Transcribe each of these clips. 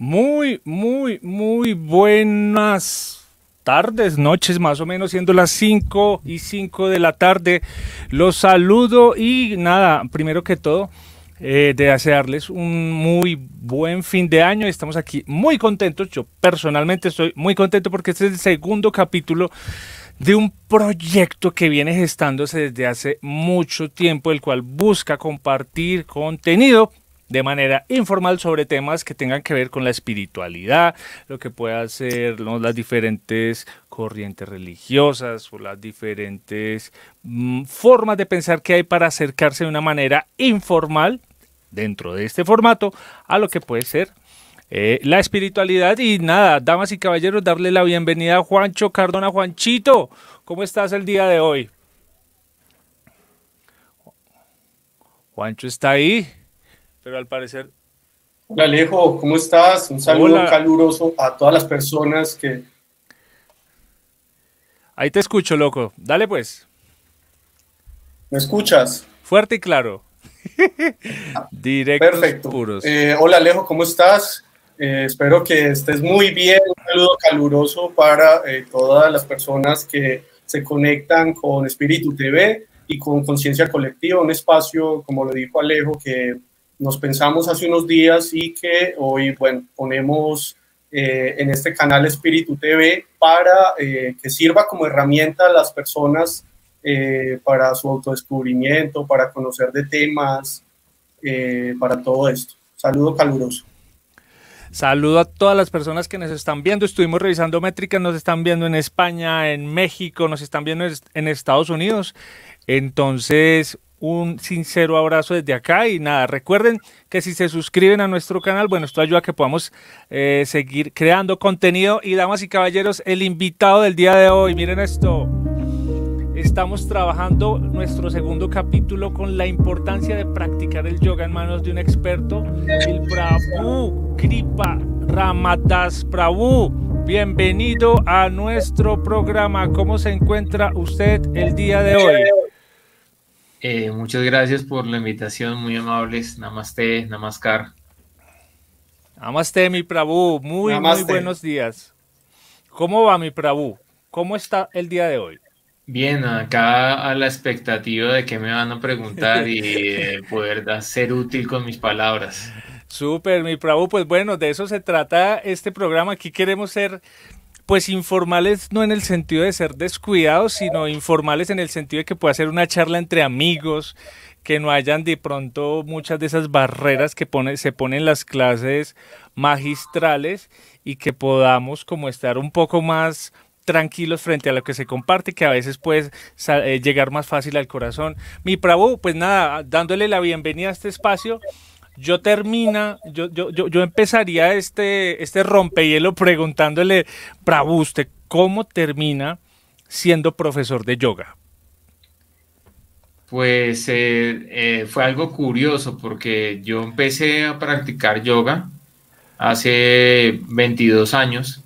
Muy, muy, muy buenas tardes, noches, más o menos, siendo las 5 y 5 de la tarde. Los saludo y nada, primero que todo, eh, de desearles un muy buen fin de año. Estamos aquí muy contentos. Yo personalmente estoy muy contento porque este es el segundo capítulo de un proyecto que viene gestándose desde hace mucho tiempo, el cual busca compartir contenido de manera informal sobre temas que tengan que ver con la espiritualidad, lo que pueda ser las diferentes corrientes religiosas o las diferentes mm, formas de pensar que hay para acercarse de una manera informal dentro de este formato a lo que puede ser eh, la espiritualidad. Y nada, damas y caballeros, darle la bienvenida a Juancho Cardona. Juanchito, ¿cómo estás el día de hoy? Juancho está ahí pero al parecer... Hola Alejo, ¿cómo estás? Un saludo caluroso a todas las personas que... Ahí te escucho, loco. Dale pues. ¿Me escuchas? Fuerte y claro. Directos Perfecto. puros. Eh, hola Alejo, ¿cómo estás? Eh, espero que estés muy bien. Un saludo caluroso para eh, todas las personas que se conectan con Espíritu TV y con Conciencia Colectiva, un espacio, como lo dijo Alejo, que nos pensamos hace unos días y que hoy, bueno, ponemos eh, en este canal Espíritu TV para que sirva como herramienta a las personas eh, para su autodescubrimiento, para conocer de temas, para todo esto. Saludo caluroso. Saludo a todas las personas que nos están viendo. Estuvimos revisando métricas, nos están viendo en España, en México, nos están viendo en Estados Unidos. Entonces, un sincero abrazo desde acá y nada, recuerden que si se suscriben a nuestro canal, bueno, esto ayuda a que podamos eh, seguir creando contenido y damas y caballeros, el invitado del día de hoy, miren esto, estamos trabajando nuestro segundo capítulo con la importancia de practicar el yoga en manos de un experto, el Prabhu Kripa Ramadas Prabhu. Bienvenido a nuestro programa. ¿Cómo se encuentra usted el día de hoy? Eh, muchas gracias por la invitación, muy amables. Namaste, Namaskar. Namaste, mi Prabhu. Muy, muy buenos días. ¿Cómo va, mi Prabhu? ¿Cómo está el día de hoy? Bien, acá a la expectativa de que me van a preguntar y poder ser útil con mis palabras. Súper, mi Prabhu. Pues bueno, de eso se trata este programa. Aquí queremos ser pues informales no en el sentido de ser descuidados, sino informales en el sentido de que pueda ser una charla entre amigos, que no hayan de pronto muchas de esas barreras que se ponen en las clases magistrales y que podamos como estar un poco más tranquilos frente a lo que se comparte, que a veces puede eh, llegar más fácil al corazón. Mi Prabhu, pues nada, dándole la bienvenida a este espacio yo termina, yo, yo, yo, empezaría este, este rompehielo preguntándole, Prabhu, ¿usted cómo termina siendo profesor de yoga? Pues eh, eh, fue algo curioso porque yo empecé a practicar yoga hace 22 años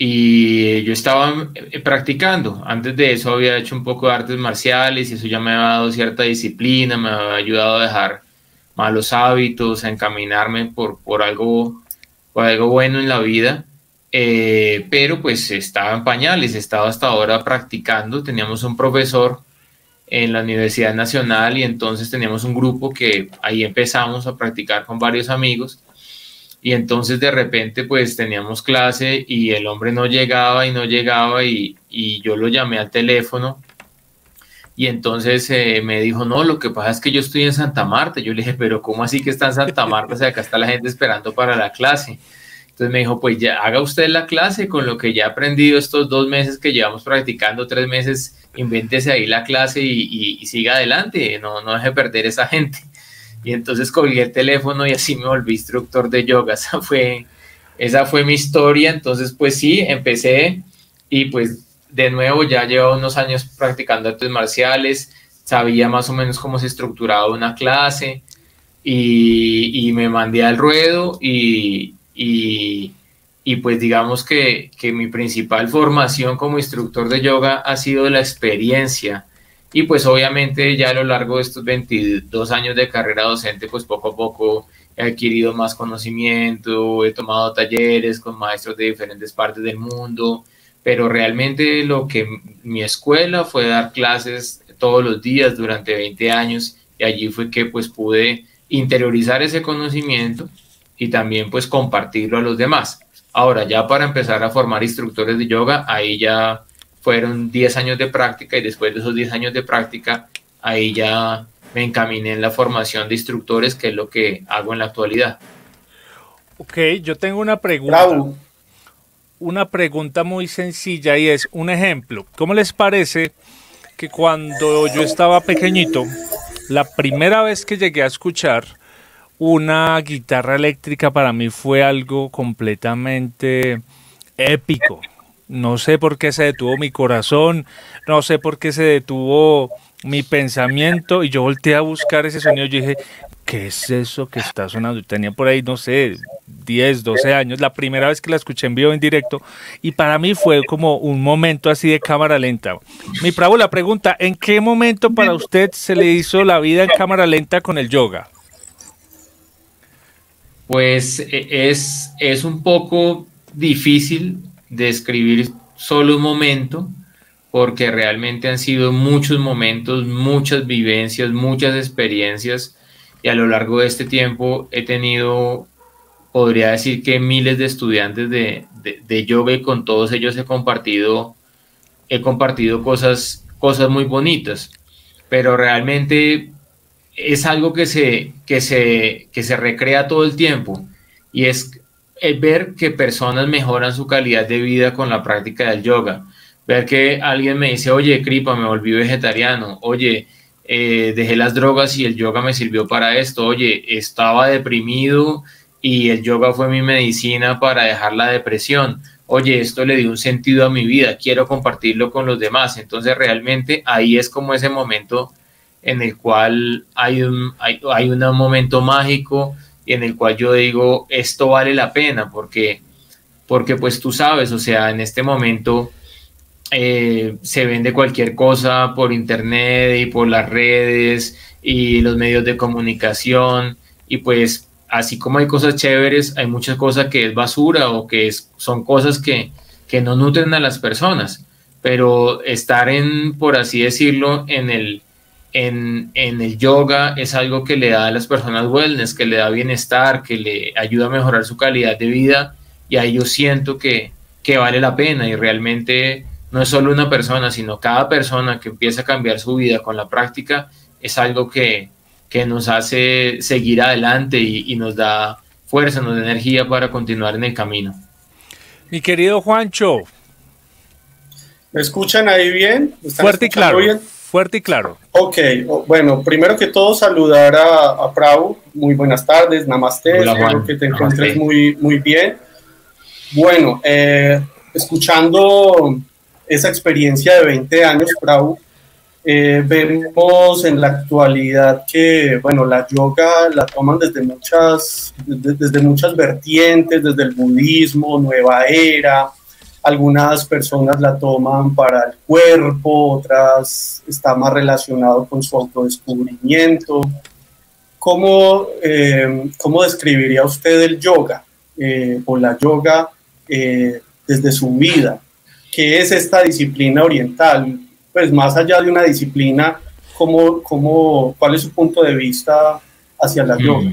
y yo estaba eh, practicando. Antes de eso había hecho un poco de artes marciales y eso ya me había dado cierta disciplina, me había ayudado a dejar malos hábitos, a encaminarme por, por, algo, por algo bueno en la vida. Eh, pero pues estaba en pañales, estaba hasta ahora practicando. Teníamos un profesor en la Universidad Nacional y entonces teníamos un grupo que ahí empezamos a practicar con varios amigos y entonces de repente pues teníamos clase y el hombre no llegaba y no llegaba y, y yo lo llamé al teléfono y entonces eh, me dijo, no, lo que pasa es que yo estoy en Santa Marta. Yo le dije, pero ¿cómo así que está en Santa Marta? O sea, acá está la gente esperando para la clase. Entonces me dijo, pues ya haga usted la clase con lo que ya ha aprendido estos dos meses que llevamos practicando, tres meses, invéntese ahí la clase y, siga adelante, no, no deje perder esa gente. Y entonces colgué el teléfono y así me volví instructor de yoga. Esa fue, esa fue mi historia. Entonces, pues sí, empecé y pues de nuevo ya llevo unos años practicando artes marciales, sabía más o menos cómo se estructuraba una clase y, me mandé al ruedo y, y pues digamos que, que mi principal formación como instructor de yoga ha sido la experiencia y pues obviamente ya a lo largo de estos 22 años de carrera docente, pues poco a poco he adquirido más conocimiento, he tomado talleres con maestros de diferentes partes del mundo, pero realmente lo que mi escuela fue dar clases todos los días durante 20 años y allí fue que pues pude interiorizar ese conocimiento y también pues compartirlo a los demás. Ahora ya para empezar a formar instructores de yoga, ahí ya fueron 10 años de práctica y después de esos 10 años de práctica, ahí ya me encaminé en la formación de instructores, que es lo que hago en la actualidad. Ok, yo tengo una pregunta. Una pregunta muy sencilla y es un ejemplo. ¿Cómo les parece que cuando yo estaba pequeñito, la primera vez que llegué a escuchar una guitarra eléctrica para mí fue algo completamente épico? No sé por qué se detuvo mi corazón, no sé por qué se detuvo mi pensamiento y yo volteé a buscar ese sonido. Yo dije, ¿qué es eso que está sonando? Tenía por ahí, no sé, 10, 12 años, la primera vez que la escuché en vivo en directo y para mí fue como un momento así de cámara lenta. Mi Pravo, la pregunta, ¿en qué momento para usted se le hizo la vida en cámara lenta con el yoga? Pues e, es, es un poco difícil describir solo un momento, porque realmente han sido muchos momentos, muchas vivencias, muchas experiencias, y a lo largo de este tiempo he tenido, podría decir que miles de estudiantes de, de, yoga y con todos ellos he compartido, he compartido cosas, cosas muy bonitas, pero realmente es algo que se, que se, que se recrea todo el tiempo y es el ver que personas mejoran su calidad de vida con la práctica del yoga. Ver que alguien me dice, oye, Kripa, me volví vegetariano. Oye, eh, dejé las drogas y el yoga me sirvió para esto. Oye, estaba deprimido y el yoga fue mi medicina para dejar la depresión. Oye, esto le dio un sentido a mi vida, quiero compartirlo con los demás. Entonces realmente ahí es como ese momento en el cual hay hay, hay un momento mágico en el cual yo digo, esto vale la pena, porque, porque pues tú sabes, o sea, en este momento eh, se vende cualquier cosa por internet y por las redes y los medios de comunicación, y pues así como hay cosas chéveres, hay muchas cosas que es basura o que son cosas que, que no nutren a las personas, pero estar en, por así decirlo, en el en, el yoga es algo que le da a las personas wellness, que le da bienestar, que le ayuda a mejorar su calidad de vida y ahí yo siento que, vale la pena y realmente no es solo una persona, sino cada persona que empieza a cambiar su vida con la práctica es algo que, nos hace seguir adelante y, nos da fuerza, nos da energía para continuar en el camino. Mi querido Juancho. ¿Me escuchan ahí bien? Fuerte y claro. Bien? Fuerte y claro. Ok, bueno, primero que todo saludar a, a Prau, muy buenas tardes, namaste, espero que te encuentres muy, muy bien. Bueno, eh, escuchando esa experiencia de 20 años, Prau, eh, vemos en la actualidad que, bueno, la yoga la toman desde muchas, desde muchas vertientes, desde el budismo, nueva era, algunas personas la toman para el cuerpo, otras está más relacionado con su autodescubrimiento. ¿Cómo, eh, cómo describiría usted el yoga eh, o la yoga eh, desde su vida? ¿Qué es esta disciplina oriental? Pues más allá de una disciplina, ¿cómo, cómo, ¿cuál es su punto de vista hacia la yoga?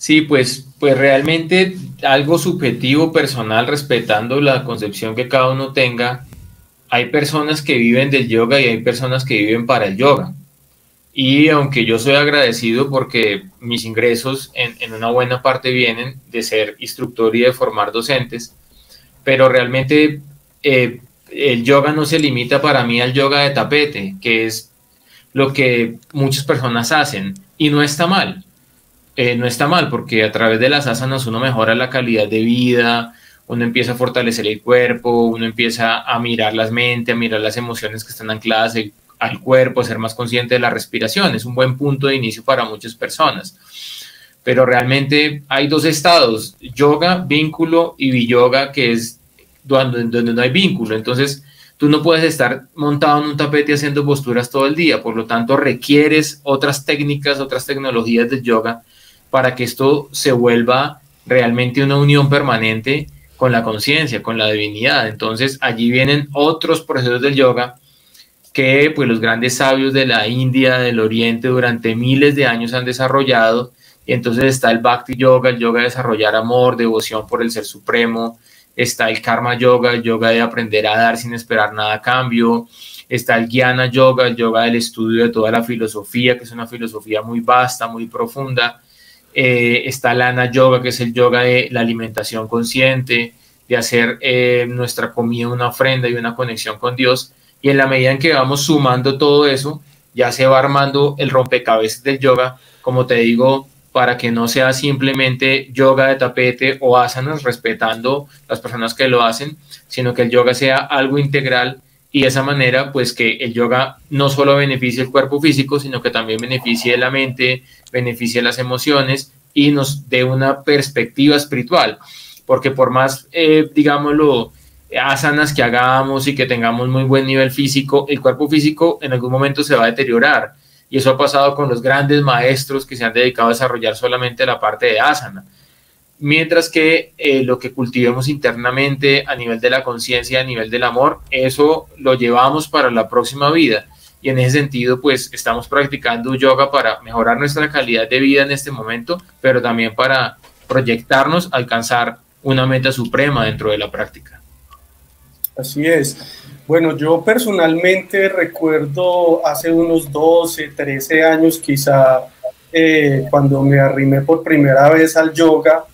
Sí, pues, pues realmente algo subjetivo, personal, respetando la concepción que cada uno tenga. Hay personas que viven del yoga y hay personas que viven para el yoga. Y aunque yo soy agradecido porque mis ingresos en, una buena parte vienen de ser instructor y de formar docentes, pero realmente eh, el yoga no se limita para mí al yoga de tapete, que es lo que muchas personas hacen y no está mal eh, no está mal porque a través de las asanas uno mejora la calidad de vida, uno empieza a fortalecer el cuerpo, uno empieza a mirar las mentes, a mirar las emociones que están ancladas al cuerpo, a ser más consciente de la respiración. Es un buen punto de inicio para muchas personas. pero realmente hay dos estados, yoga, vínculo y biyoga, que es donde, donde no hay vínculo. Entonces, tú no puedes estar montado en un tapete haciendo posturas todo el día, por lo tanto requieres otras técnicas, otras tecnologías de yoga para que esto se vuelva realmente una unión permanente con la conciencia, con la divinidad. Entonces allí vienen otros procesos del yoga que pues los grandes sabios de la India, del Oriente durante miles de años han desarrollado. Y entonces está el Bhakti Yoga, el yoga de desarrollar amor, devoción por el Ser Supremo, está el Karma Yoga, el yoga de aprender a dar sin esperar nada a cambio, está el Jnana Yoga, el yoga del estudio de toda la filosofía, que es una filosofía muy vasta, muy profunda, eh, está el Ana Yoga, que es el yoga de la alimentación consciente, de hacer eh, nuestra comida una ofrenda y una conexión con Dios, y en la medida en que vamos sumando todo eso, ya se va armando el rompecabezas del yoga, como te digo, para que no sea simplemente yoga de tapete o asanas respetando las personas que lo hacen, sino que el yoga sea algo integral y de esa manera pues que el yoga no solo beneficie el cuerpo físico, sino que también beneficie la mente, beneficie las emociones y nos dé una perspectiva espiritual, porque por más, eh, digámoslo, asanas que hagamos y que tengamos muy buen nivel físico, el cuerpo físico en algún momento se va a deteriorar y eso ha pasado con los grandes maestros que se han dedicado a desarrollar solamente la parte de asana. Mientras que eh, lo que cultivemos internamente a nivel de la conciencia, a nivel del amor, eso lo llevamos para la próxima vida. Y en ese sentido, pues estamos practicando yoga para mejorar nuestra calidad de vida en este momento, pero también para proyectarnos, alcanzar una meta suprema dentro de la práctica. Así es. Bueno, yo personalmente recuerdo hace unos 12, 13 años quizá, eh, cuando me arrimé por primera vez al yoga,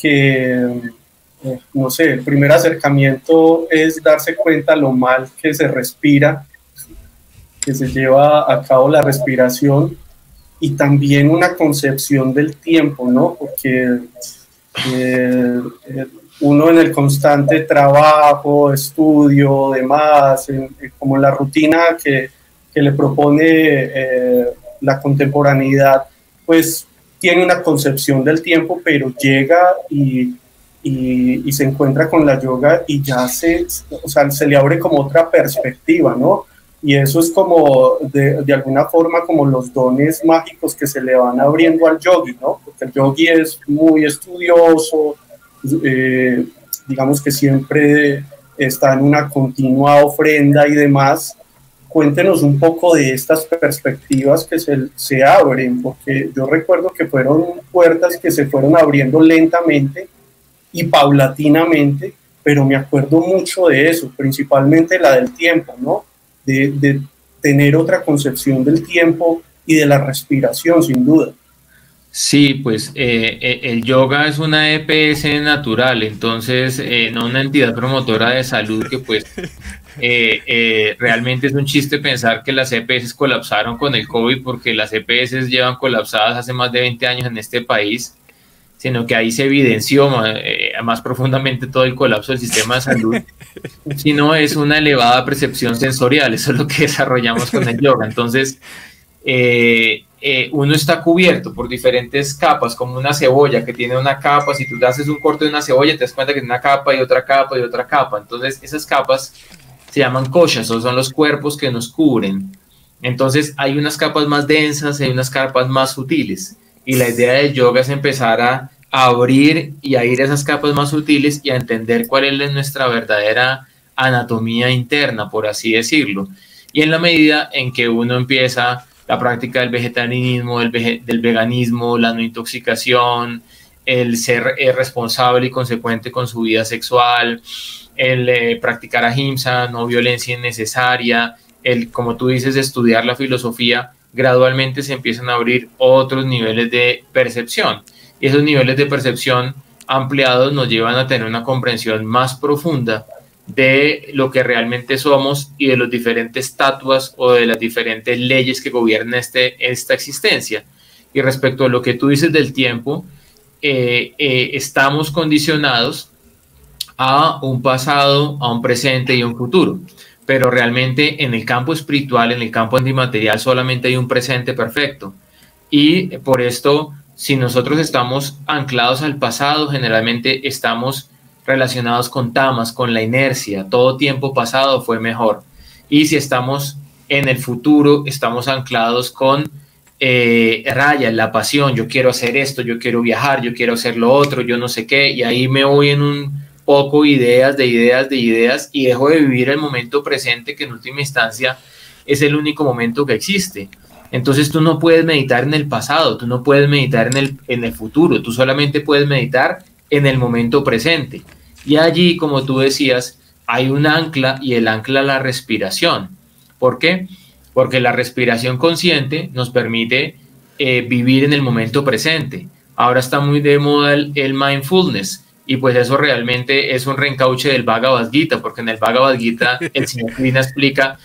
que, eh, no sé, el primer acercamiento es darse cuenta lo mal que se respira, que se lleva a cabo la respiración y también una concepción del tiempo, ¿no? Porque eh, uno en el constante trabajo, estudio, demás, como la rutina que, le propone eh, la contemporaneidad, pues tiene una concepción del tiempo, pero llega y, y, se encuentra con la yoga y ya se, o sea, se le abre como otra perspectiva, ¿no? Y eso es como, de, de, alguna forma, como los dones mágicos que se le van abriendo al yogi, ¿no? Porque el yogi es muy estudioso, eh, digamos que siempre está en una continua ofrenda y demás. Cuéntenos un poco de estas perspectivas que se, se abren, porque yo recuerdo que fueron puertas que se fueron abriendo lentamente y paulatinamente, pero me acuerdo mucho de eso, principalmente la del tiempo, ¿no? De, de tener otra concepción del tiempo y de la respiración, sin duda. Sí, pues eh, eh, el yoga es una EPS natural, entonces eh, no una entidad promotora de salud que pues realmente es un chiste pensar que las EPS colapsaron con el COVID porque las EPS llevan colapsadas hace más de 20 años en este país, sino que ahí se evidenció más, más profundamente todo el colapso del sistema de salud, sino es una elevada percepción sensorial, eso es lo que desarrollamos con el yoga. Entonces, eh, eh, uno está cubierto por diferentes capas, como una cebolla que tiene una capa, si tú haces un corte de una cebolla, te das cuenta que tiene una capa y otra capa y otra capa. Entonces, esas capas se llaman koshas, o son los cuerpos que nos cubren. Entonces, hay unas capas más densas, hay unas capas más sutiles. Y la idea del yoga es empezar a abrir y a ir a esas capas más sutiles y a entender cuál es nuestra verdadera anatomía interna, por así decirlo. Y en la medida en que uno empieza la práctica del vegetarianismo, del, del veganismo, la no intoxicación, el ser eh, responsable y consecuente con su vida sexual, el eh, practicar ahimsa, no violencia innecesaria, el, como tú dices, estudiar la filosofía, gradualmente se empiezan a abrir otros niveles de percepción. Y esos niveles de percepción ampliados nos llevan a tener una comprensión más profunda de lo que realmente somos y de las diferentes estatuas o de las diferentes leyes que gobiernan este, esta existencia. Y respecto a lo que tú dices del tiempo, eh, eh, estamos condicionados a un pasado, a un presente y a un futuro. Pero realmente en el campo espiritual, en el campo antimaterial, solamente hay un presente perfecto. Y por esto si nosotros estamos anclados al pasado, generalmente estamos relacionados con tamas, con la inercia, todo tiempo pasado fue mejor. Y si estamos en el futuro, estamos anclados con eh, raya, la pasión, yo quiero hacer esto, yo quiero viajar, yo quiero hacer lo otro, yo no sé qué, y ahí me voy en un poco ideas de ideas de ideas y dejo de vivir el momento presente que en última instancia es el único momento que existe. Entonces tú no puedes meditar en el pasado, tú no puedes meditar en el, en el futuro, tú solamente puedes meditar en el momento presente. Y allí, como tú decías, hay un ancla y el ancla la respiración. ¿Por qué? Porque la respiración consciente nos permite eh, vivir en el momento presente. Ahora está muy de moda el, el, mindfulness y pues eso realmente es un reencauche del Bhagavad Gita, porque en el Bhagavad Gita el señor Krishna explica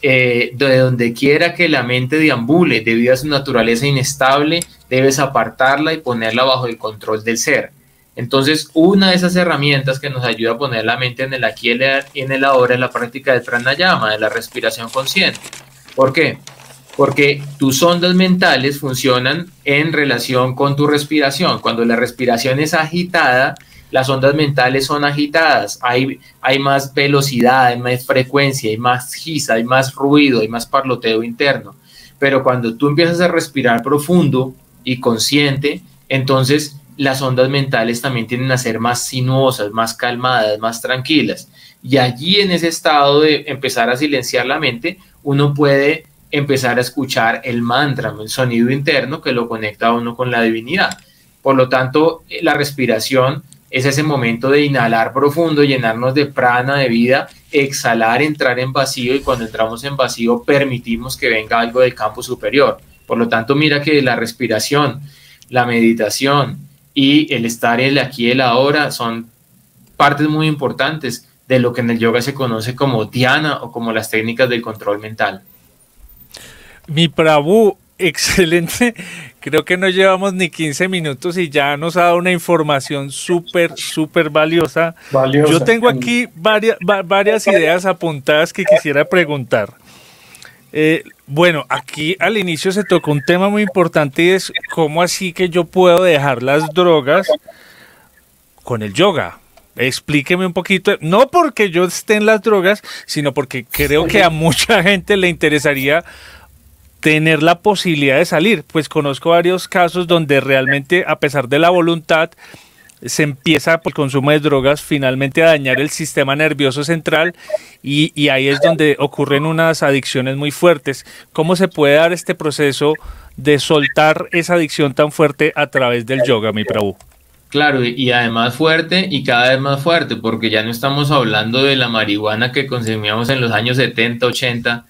eh, de donde quiera que la mente deambule debido a su naturaleza inestable, debes apartarla y ponerla bajo el control del ser. Entonces, una de esas herramientas que nos ayuda a poner la mente en el aquí y en el ahora es la práctica del pranayama, de la respiración consciente. ¿Por qué? Porque tus ondas mentales funcionan en relación con tu respiración. Cuando la respiración es agitada, las ondas mentales son agitadas, hay, hay más velocidad, hay más frecuencia, hay más gisa, hay más ruido, hay más parloteo interno. Pero cuando tú empiezas a respirar profundo y consciente, entonces las ondas mentales también tienden a ser más sinuosas, más calmadas, más tranquilas. Y allí en ese estado de empezar a silenciar la mente, uno puede empezar a escuchar el mantra, el sonido interno que lo conecta a uno con la divinidad. Por lo tanto, la respiración es ese momento de inhalar profundo, llenarnos de prana, de vida, exhalar, entrar en vacío y cuando entramos en vacío permitimos que venga algo del campo superior. Por lo tanto, mira que la respiración, la meditación y el estar el aquí y el ahora son partes muy importantes de lo que en el yoga se conoce como dhyana o como las técnicas del control mental. Mi Prabhu, excelente Creo que no llevamos ni 15 minutos y ya nos ha dado una información súper, súper valiosa. Yo tengo aquí varias, varias ideas apuntadas que quisiera preguntar. Eh, bueno, aquí al inicio se tocó un tema muy importante y es cómo así que yo puedo dejar las drogas con el yoga. Explíqueme un poquito, no porque yo esté en las drogas, sino porque creo que a mucha gente le interesaría tener la posibilidad de salir. Pues conozco varios casos donde realmente, a pesar de la voluntad, se empieza por el consumo de drogas finalmente a dañar el sistema nervioso central y, y, ahí es donde ocurren unas adicciones muy fuertes. ¿Cómo se puede dar este proceso de soltar esa adicción tan fuerte a través del yoga, mi Prabhu? Claro, y además fuerte y cada vez más fuerte, porque ya no estamos hablando de la marihuana que consumíamos en los años 70, 80,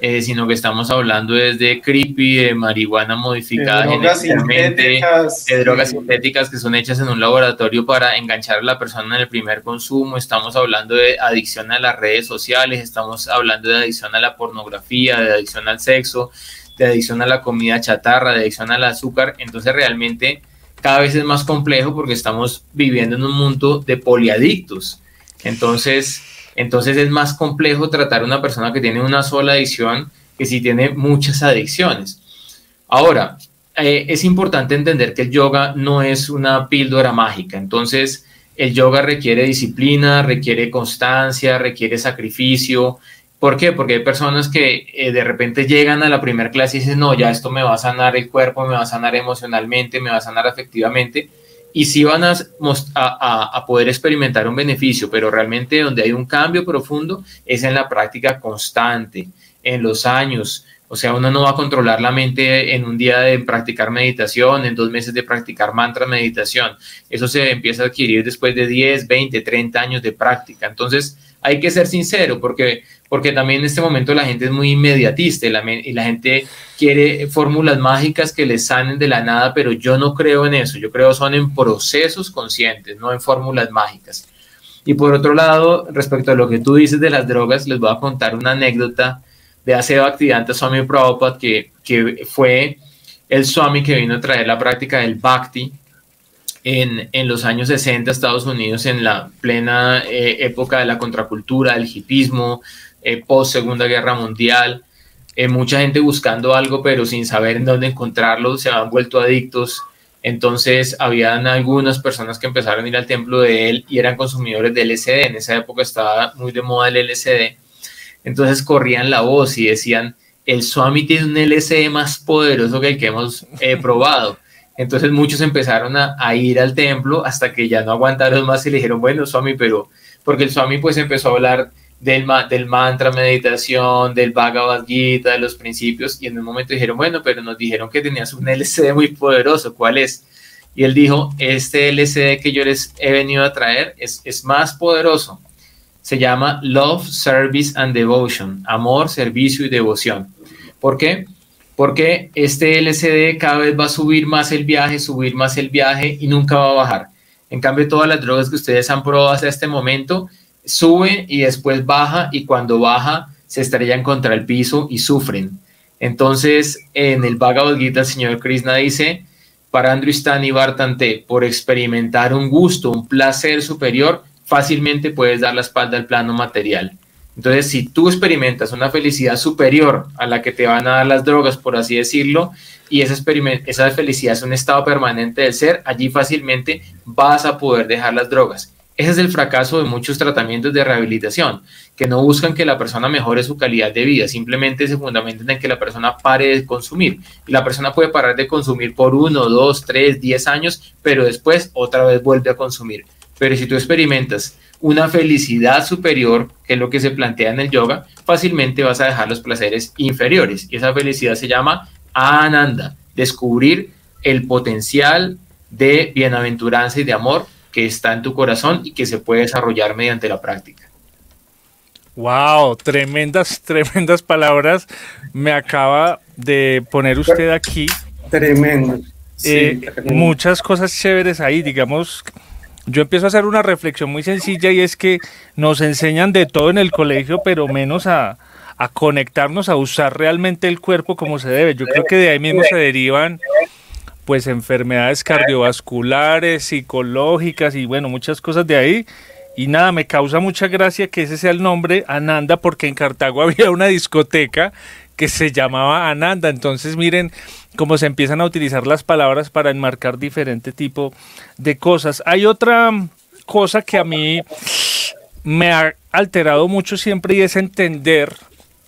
eh, sino que estamos hablando desde creepy, de marihuana modificada de drogas sintéticas, de drogas sintéticas que son hechas en un laboratorio para enganchar a la persona en el primer consumo, estamos hablando de adicción a las redes sociales, estamos hablando de adicción a la pornografía, de adicción al sexo, de adicción a la comida chatarra, de adicción al azúcar, entonces realmente cada vez es más complejo porque estamos viviendo en un mundo de poliadictos. Entonces, entonces es más complejo tratar a una persona que tiene una sola adicción que si tiene muchas adicciones. Ahora, eh, es importante entender que el yoga no es una píldora mágica. Entonces, el yoga requiere disciplina, requiere constancia, requiere sacrificio. ¿Por qué? Porque hay personas que eh, de repente llegan a la primera clase y dicen, no, ya esto me va a sanar el cuerpo, me va a sanar emocionalmente, me va a sanar afectivamente y sí van a, a, poder experimentar un beneficio, pero realmente donde hay un cambio profundo es en la práctica constante, en los años. O sea, uno no va a controlar la mente en un día de practicar meditación, en dos meses de practicar mantra meditación. Eso se empieza a adquirir después de 10, 20, 30 años de práctica. Entonces, hay que ser sincero porque, porque también en este momento la gente es muy inmediatista y la, gente quiere fórmulas mágicas que les sanen de la nada, pero yo no creo en eso, yo creo son en procesos conscientes, no en fórmulas mágicas. Y por otro lado, respecto a lo que tú dices de las drogas, les voy a contar una anécdota de hace Bhaktivedanta Swami Prabhupada, que, que fue el Swami que vino a traer la práctica del Bhakti en, los años 60 Estados Unidos, en la plena eh, época de la contracultura, del hipismo, eh, post Segunda Guerra Mundial, eh, mucha gente buscando algo pero sin saber en dónde encontrarlo, se han vuelto adictos Entonces, habían algunas personas que empezaron a ir al templo de él y eran consumidores de LSD. En esa época estaba muy de moda el LSD. Entonces, corrían la voz y decían, el Swami tiene un LSD más poderoso que el que hemos probado. Entonces, muchos empezaron a, ir al templo hasta que ya no aguantaron más y le dijeron, bueno, Swami, pero porque el Swami pues empezó a hablar del, del mantra, meditación, del Bhagavad Gita, de los principios, y en un momento dijeron, bueno, pero nos dijeron que tenías un LCD muy poderoso, ¿cuál es? Y él dijo, este LCD que yo les he venido a traer es, es más poderoso. Se llama Love, Service and Devotion, amor, servicio y devoción. ¿Por qué? Porque este LCD cada vez va a subir más el viaje, subir más el viaje y nunca va a bajar. En cambio, todas las drogas que ustedes han probado hasta este momento sube y después baja y cuando baja se estrellan contra el piso y sufren. Entonces, en el Bhagavad Gita, el señor Krishna dice, para Andristani Bartante, por experimentar un gusto, un placer superior, fácilmente puedes dar la espalda al plano material. Entonces, si tú experimentas una felicidad superior a la que te van a dar las drogas, por así decirlo, y esa, felicidad es un estado permanente del ser, allí fácilmente vas a poder dejar las drogas. Ese es el fracaso de muchos tratamientos de rehabilitación, que no buscan que la persona mejore su calidad de vida, simplemente se fundamentan en que la persona pare de consumir. La persona puede parar de consumir por uno, dos, tres, diez años, pero después otra vez vuelve a consumir. Pero si tú experimentas una felicidad superior, que es lo que se plantea en el yoga, fácilmente vas a dejar los placeres inferiores. Y esa felicidad se llama ananda, descubrir el potencial de bienaventuranza y de amor que está en tu corazón y que se puede desarrollar mediante la práctica. Wow, tremendas, tremendas palabras. Me acaba de poner usted aquí. Tremendo. Eh, muchas cosas chéveres ahí, digamos. Yo empiezo a hacer una reflexión muy sencilla y es que nos enseñan de todo en el colegio, pero menos a, a conectarnos, a usar realmente el cuerpo como se debe. Yo creo que de ahí mismo se derivan pues enfermedades cardiovasculares, psicológicas y bueno, muchas cosas de ahí. Y nada, me causa mucha gracia que ese sea el nombre Ananda, porque en Cartago había una discoteca que se llamaba Ananda. Entonces miren cómo se empiezan a utilizar las palabras para enmarcar diferente tipo de cosas. Hay otra cosa que a mí me ha alterado mucho siempre y es entender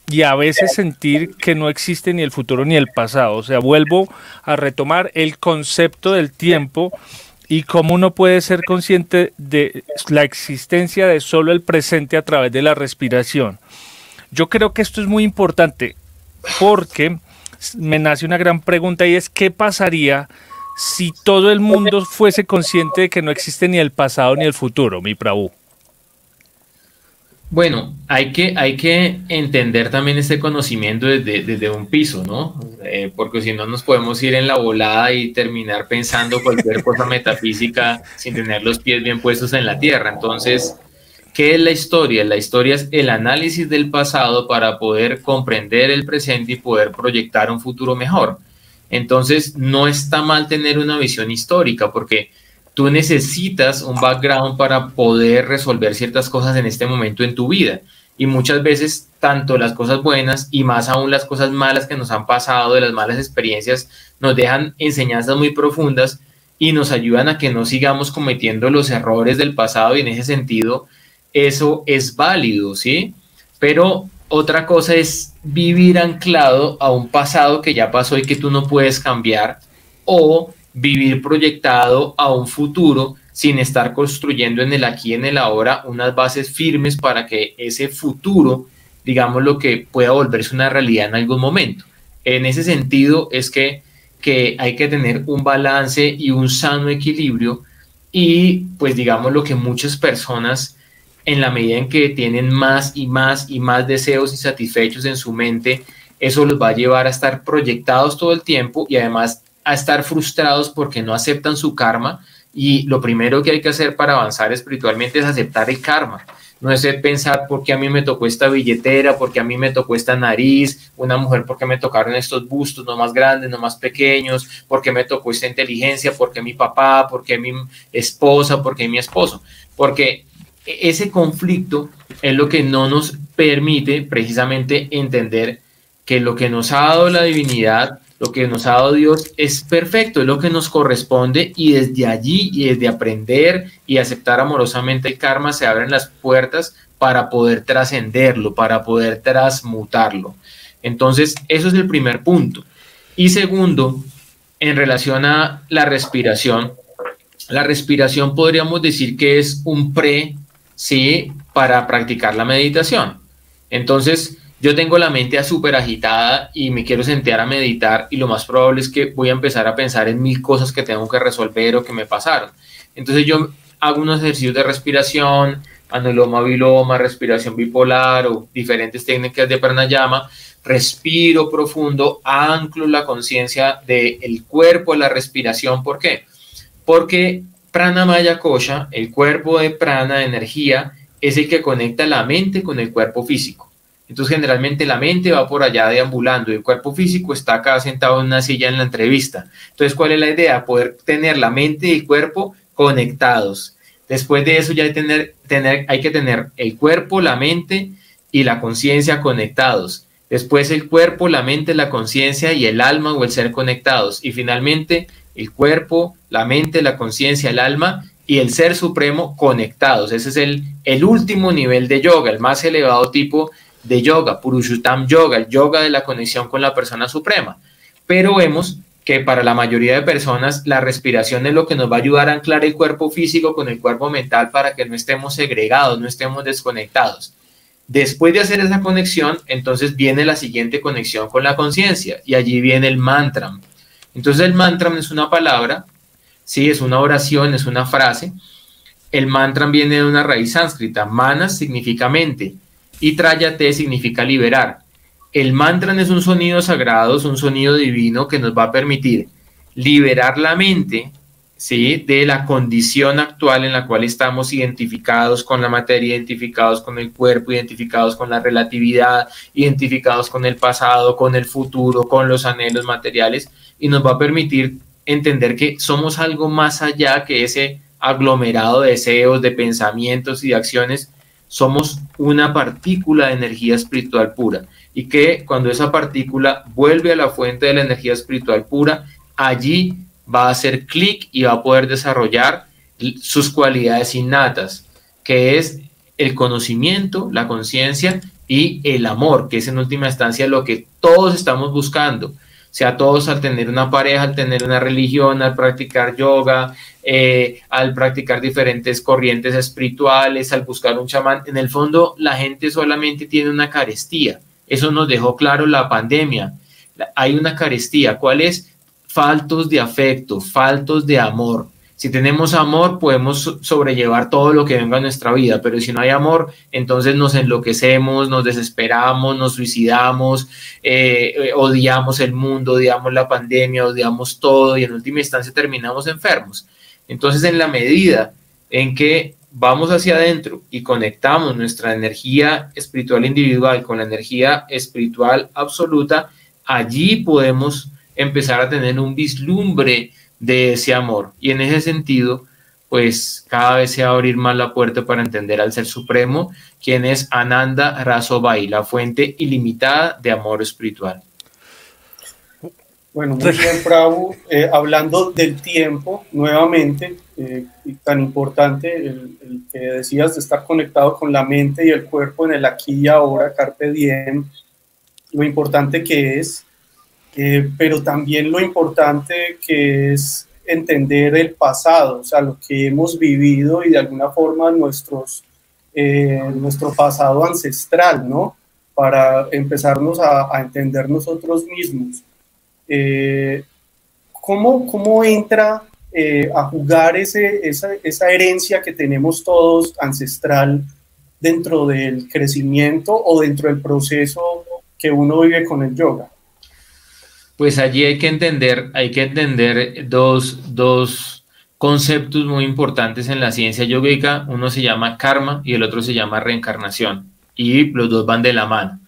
y a veces sentir que no existe ni el futuro ni el pasado. O sea, vuelvo a retomar el concepto del tiempo y cómo uno puede ser consciente de la existencia de solo el presente a través de la respiración. Yo creo que esto es muy importante porque me nace una gran pregunta y es qué pasaría si todo el mundo fuese consciente de que no existe ni el pasado ni el futuro, mi Prabhu. Bueno, hay que, hay que entender también este conocimiento desde, un piso, ¿no? Eh, porque si no nos podemos ir en la volada y terminar pensando cualquier cosa metafísica sin tener los pies bien puestos en la tierra. Entonces, ¿qué es la historia? La historia es el análisis del pasado para poder comprender el presente y poder proyectar un futuro mejor. Entonces, no está mal tener una visión histórica porque tú necesitas un background para poder resolver ciertas cosas en este momento en tu vida. Y muchas veces, tanto las cosas buenas y más aún las cosas malas que nos han pasado, de las malas experiencias, nos dejan enseñanzas muy profundas y nos ayudan a que no sigamos cometiendo los errores del pasado y en ese sentido eso es válido, ¿sí? Pero otra cosa es vivir anclado a un pasado que ya pasó y que tú no puedes cambiar o vivir proyectado a un futuro sin estar construyendo en el aquí y en el ahora unas bases firmes para que ese futuro, digamos, lo que pueda volverse una realidad en algún momento. En ese sentido es que, que hay que tener un balance y un sano equilibrio y pues digamos lo que muchas personas en la medida en que tienen más y más y más deseos insatisfechos en su mente, eso los va a llevar a estar proyectados todo el tiempo y además a estar frustrados porque no aceptan su karma. Y lo primero que hay que hacer para avanzar espiritualmente es aceptar el karma. No es pensar por qué a mí me tocó esta billetera, porque a mí me tocó esta nariz, una mujer porque me tocaron estos bustos, no más grandes, no más pequeños, porque me tocó esta inteligencia, porque mi papá, porque mi esposa, porque mi esposo. Porque ese conflicto es lo que no nos permite precisamente entender que lo que nos ha dado la divinidad lo que nos ha dado Dios es perfecto, es lo que nos corresponde y desde allí y desde aprender y aceptar amorosamente el karma se abren las puertas para poder trascenderlo, para poder transmutarlo. Entonces, eso es el primer punto. Y segundo, en relación a la respiración, la respiración podríamos decir que es un pre, ¿sí? Para practicar la meditación. Entonces, yo tengo la mente súper agitada y me quiero sentar a meditar y lo más probable es que voy a empezar a pensar en mil cosas que tengo que resolver o que me pasaron. Entonces yo hago unos ejercicios de respiración, anuloma, viloma, respiración bipolar o diferentes técnicas de pranayama, respiro profundo, anclo la conciencia del cuerpo, la respiración. ¿Por qué? Porque pranamaya kosha, el cuerpo de prana, energía, es el que conecta la mente con el cuerpo físico. Entonces, generalmente la mente va por allá deambulando y el cuerpo físico está acá sentado en una silla en la entrevista. Entonces, ¿cuál es la idea? Poder tener la mente y el cuerpo conectados. Después de eso ya hay, que tener el cuerpo, la mente y la conciencia conectados. Después el cuerpo, la mente, la conciencia y el alma o el ser conectados. Y finalmente el cuerpo, la mente, la conciencia, el alma y el ser supremo conectados. Ese es el, el último nivel de yoga, el más elevado tipo de yoga, Purushottam Yoga, el yoga de la conexión con la persona suprema. Pero vemos que para la mayoría de personas la respiración es lo que nos va a ayudar a anclar el cuerpo físico con el cuerpo mental para que no estemos segregados, no estemos desconectados. Después de hacer esa conexión, entonces viene la siguiente conexión con la conciencia y allí viene el mantra. Entonces el mantra es una palabra, sí, es una oración, es una frase. El mantra viene de una raíz sánscrita. Manas significa mente y Trayate significa liberar. El mantra es un sonido sagrado, es un sonido divino que nos va a permitir liberar la mente ¿sí? de la condición actual en la cual estamos identificados con la materia, identificados con el cuerpo, identificados con la relatividad, identificados con el pasado, con el futuro, con los anhelos materiales y nos va a permitir entender que somos algo más allá que ese aglomerado de deseos, de pensamientos y de acciones. Somos una partícula de energía espiritual pura y que cuando esa partícula vuelve a la fuente de la energía espiritual pura, allí va a hacer clic y va a poder desarrollar sus cualidades innatas, que es el conocimiento, la conciencia y el amor, que es en última instancia lo que todos estamos buscando sea todos al tener una pareja, al tener una religión, al practicar yoga, eh, al practicar diferentes corrientes espirituales, al buscar un chamán. En el fondo, la gente solamente tiene una carestía. Eso nos dejó claro la pandemia. Hay una carestía. ¿Cuál es? Faltos de afecto, faltos de amor. Si tenemos amor, podemos sobrellevar todo lo que venga a nuestra vida, pero si no hay amor, entonces nos enloquecemos, nos desesperamos, nos suicidamos, eh, eh, odiamos el mundo, odiamos la pandemia, odiamos todo y en última instancia terminamos enfermos. Entonces, en la medida en que vamos hacia adentro y conectamos nuestra energía espiritual individual con la energía espiritual absoluta, allí podemos empezar a tener un vislumbre de ese amor. Y en ese sentido, pues cada vez se va a abrir más la puerta para entender al Ser Supremo, quien es Ananda Rasobai, la fuente ilimitada de amor espiritual. Bueno, muy bien, Prabhu. Eh, hablando del tiempo, nuevamente, eh, tan importante el, que decías de estar conectado con la mente y el cuerpo en el aquí y ahora, Carpe Diem, lo importante que es eh, pero también lo importante que es entender el pasado, o sea, lo que hemos vivido y de alguna forma nuestros, eh, nuestro pasado ancestral, ¿no? Para empezarnos a, entender nosotros mismos. Eh, ¿cómo, ¿Cómo entra a jugar ese, esa, esa herencia que tenemos todos ancestral dentro del crecimiento o dentro del proceso que uno vive con el yoga? Pues allí hay que entender, hay que entender dos, dos conceptos muy importantes en la ciencia yogica. Uno se llama karma y el otro se llama reencarnación. Y los dos van de la mano.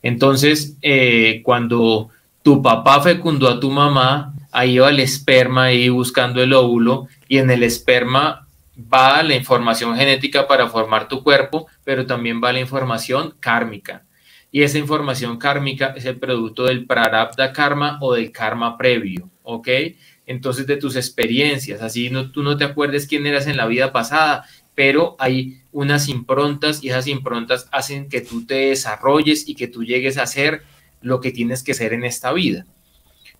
Entonces, eh, cuando tu papá fecundó a tu mamá, ahí va el esperma ahí buscando el óvulo y en el esperma va la información genética para formar tu cuerpo, pero también va la información kármica. Y esa información kármica es el producto del prarabdha karma o del karma previo, ¿ok? Entonces de tus experiencias, así no, tú no te acuerdes quién eras en la vida pasada, pero hay unas improntas y esas improntas hacen que tú te desarrolles y que tú llegues a ser lo que tienes que ser en esta vida.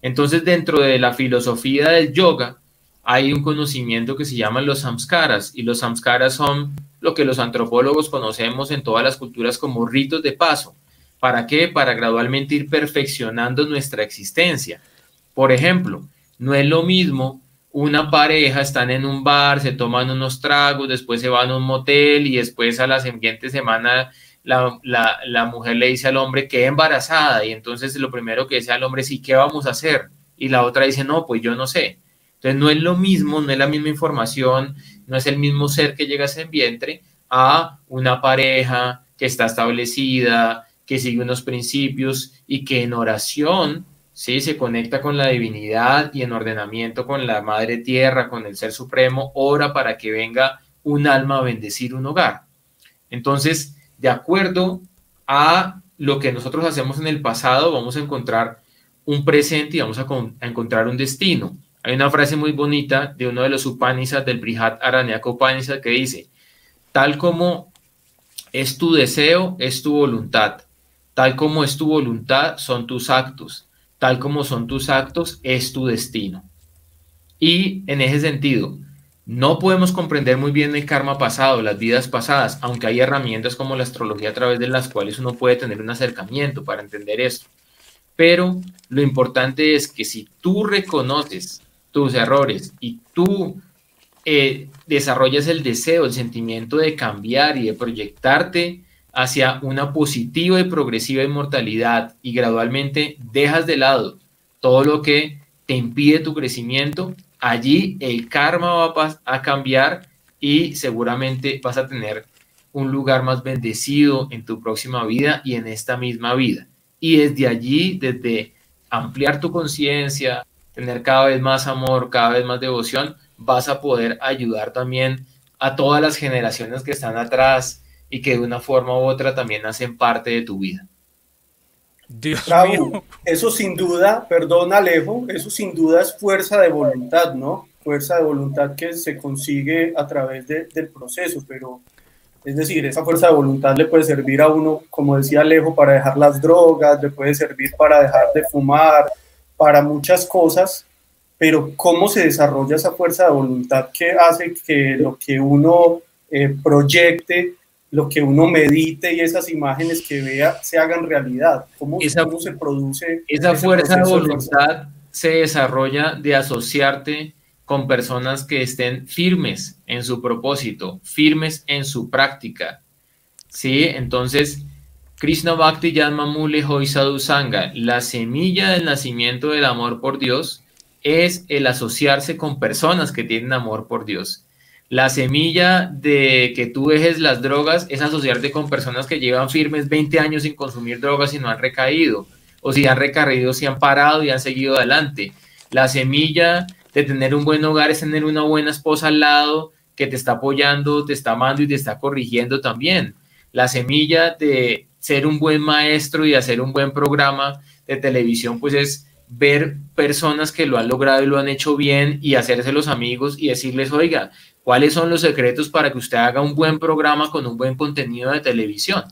Entonces dentro de la filosofía del yoga hay un conocimiento que se llama los samskaras y los samskaras son lo que los antropólogos conocemos en todas las culturas como ritos de paso ¿Para qué? Para gradualmente ir perfeccionando nuestra existencia. Por ejemplo, no es lo mismo una pareja, están en un bar, se toman unos tragos, después se van a un motel y después a la siguiente semana la, la, mujer le dice al hombre que embarazada y entonces lo primero que dice al hombre es ¿y qué vamos a hacer? Y la otra dice no, pues yo no sé. Entonces no es lo mismo, no es la misma información, no es el mismo ser que llega a ese vientre a una pareja que está establecida, que sigue unos principios y que en oración ¿sí? se conecta con la divinidad y en ordenamiento con la Madre Tierra, con el Ser Supremo, ora para que venga un alma a bendecir un hogar. Entonces, de acuerdo a lo que nosotros hacemos en el pasado, vamos a encontrar un presente y vamos a, encontrar un destino. Hay una frase muy bonita de uno de los Upanishads del Brihat Aranyaka Upanishad que dice, tal como es tu deseo, es tu voluntad. Tal como es tu voluntad, son tus actos. Tal como son tus actos, es tu destino. Y en ese sentido, no podemos comprender muy bien el karma pasado, las vidas pasadas, aunque hay herramientas como la astrología a través de las cuales uno puede tener un acercamiento para entender esto. Pero lo importante es que si tú reconoces tus errores y tú eh, desarrollas el deseo, el sentimiento de cambiar y de proyectarte hacia una positiva y progresiva inmortalidad y gradualmente dejas de lado todo lo que te impide tu crecimiento, allí el karma va a cambiar y seguramente vas a tener un lugar más bendecido en tu próxima vida y en esta misma vida. Y desde allí, desde ampliar tu conciencia, tener cada vez más amor, cada vez más devoción, vas a poder ayudar también a todas las generaciones que están atrás y que de una forma u otra también hacen parte de tu vida. Dios eso sin duda, perdón Alejo, eso sin duda es fuerza de voluntad, ¿no? Fuerza de voluntad que se consigue a través del proceso, pero es decir, esa fuerza de voluntad le puede servir a uno, como decía Alejo, para dejar las drogas, le puede servir para dejar de fumar, para muchas cosas, pero cómo se desarrolla esa fuerza de voluntad que hace que lo que uno eh, proyecte lo que uno medite y esas imágenes que vea se hagan realidad. ¿Cómo, esa, se produce? Esa fuerza de voluntad se desarrolla de asociarte con personas que estén firmes en su propósito, firmes en su práctica. ¿Sí? Entonces, Krishna Bhakti Yadma Mule Sadhu Sangha, la semilla del nacimiento del amor por Dios es el asociarse con personas que tienen amor por Dios. La semilla de que tú dejes las drogas es asociarte con personas que llevan firmes 20 años sin consumir drogas y no han recaído, o si han recaído, si han parado y han seguido adelante. La semilla de tener un buen hogar es tener una buena esposa al lado que te está apoyando, te está amando y te está corrigiendo también. La semilla de ser un buen maestro y hacer un buen programa de televisión, pues es ver personas que lo han logrado y lo han hecho bien y hacerse los amigos y decirles, oiga, cuáles son los secretos para que usted haga un buen programa con un buen contenido de televisión.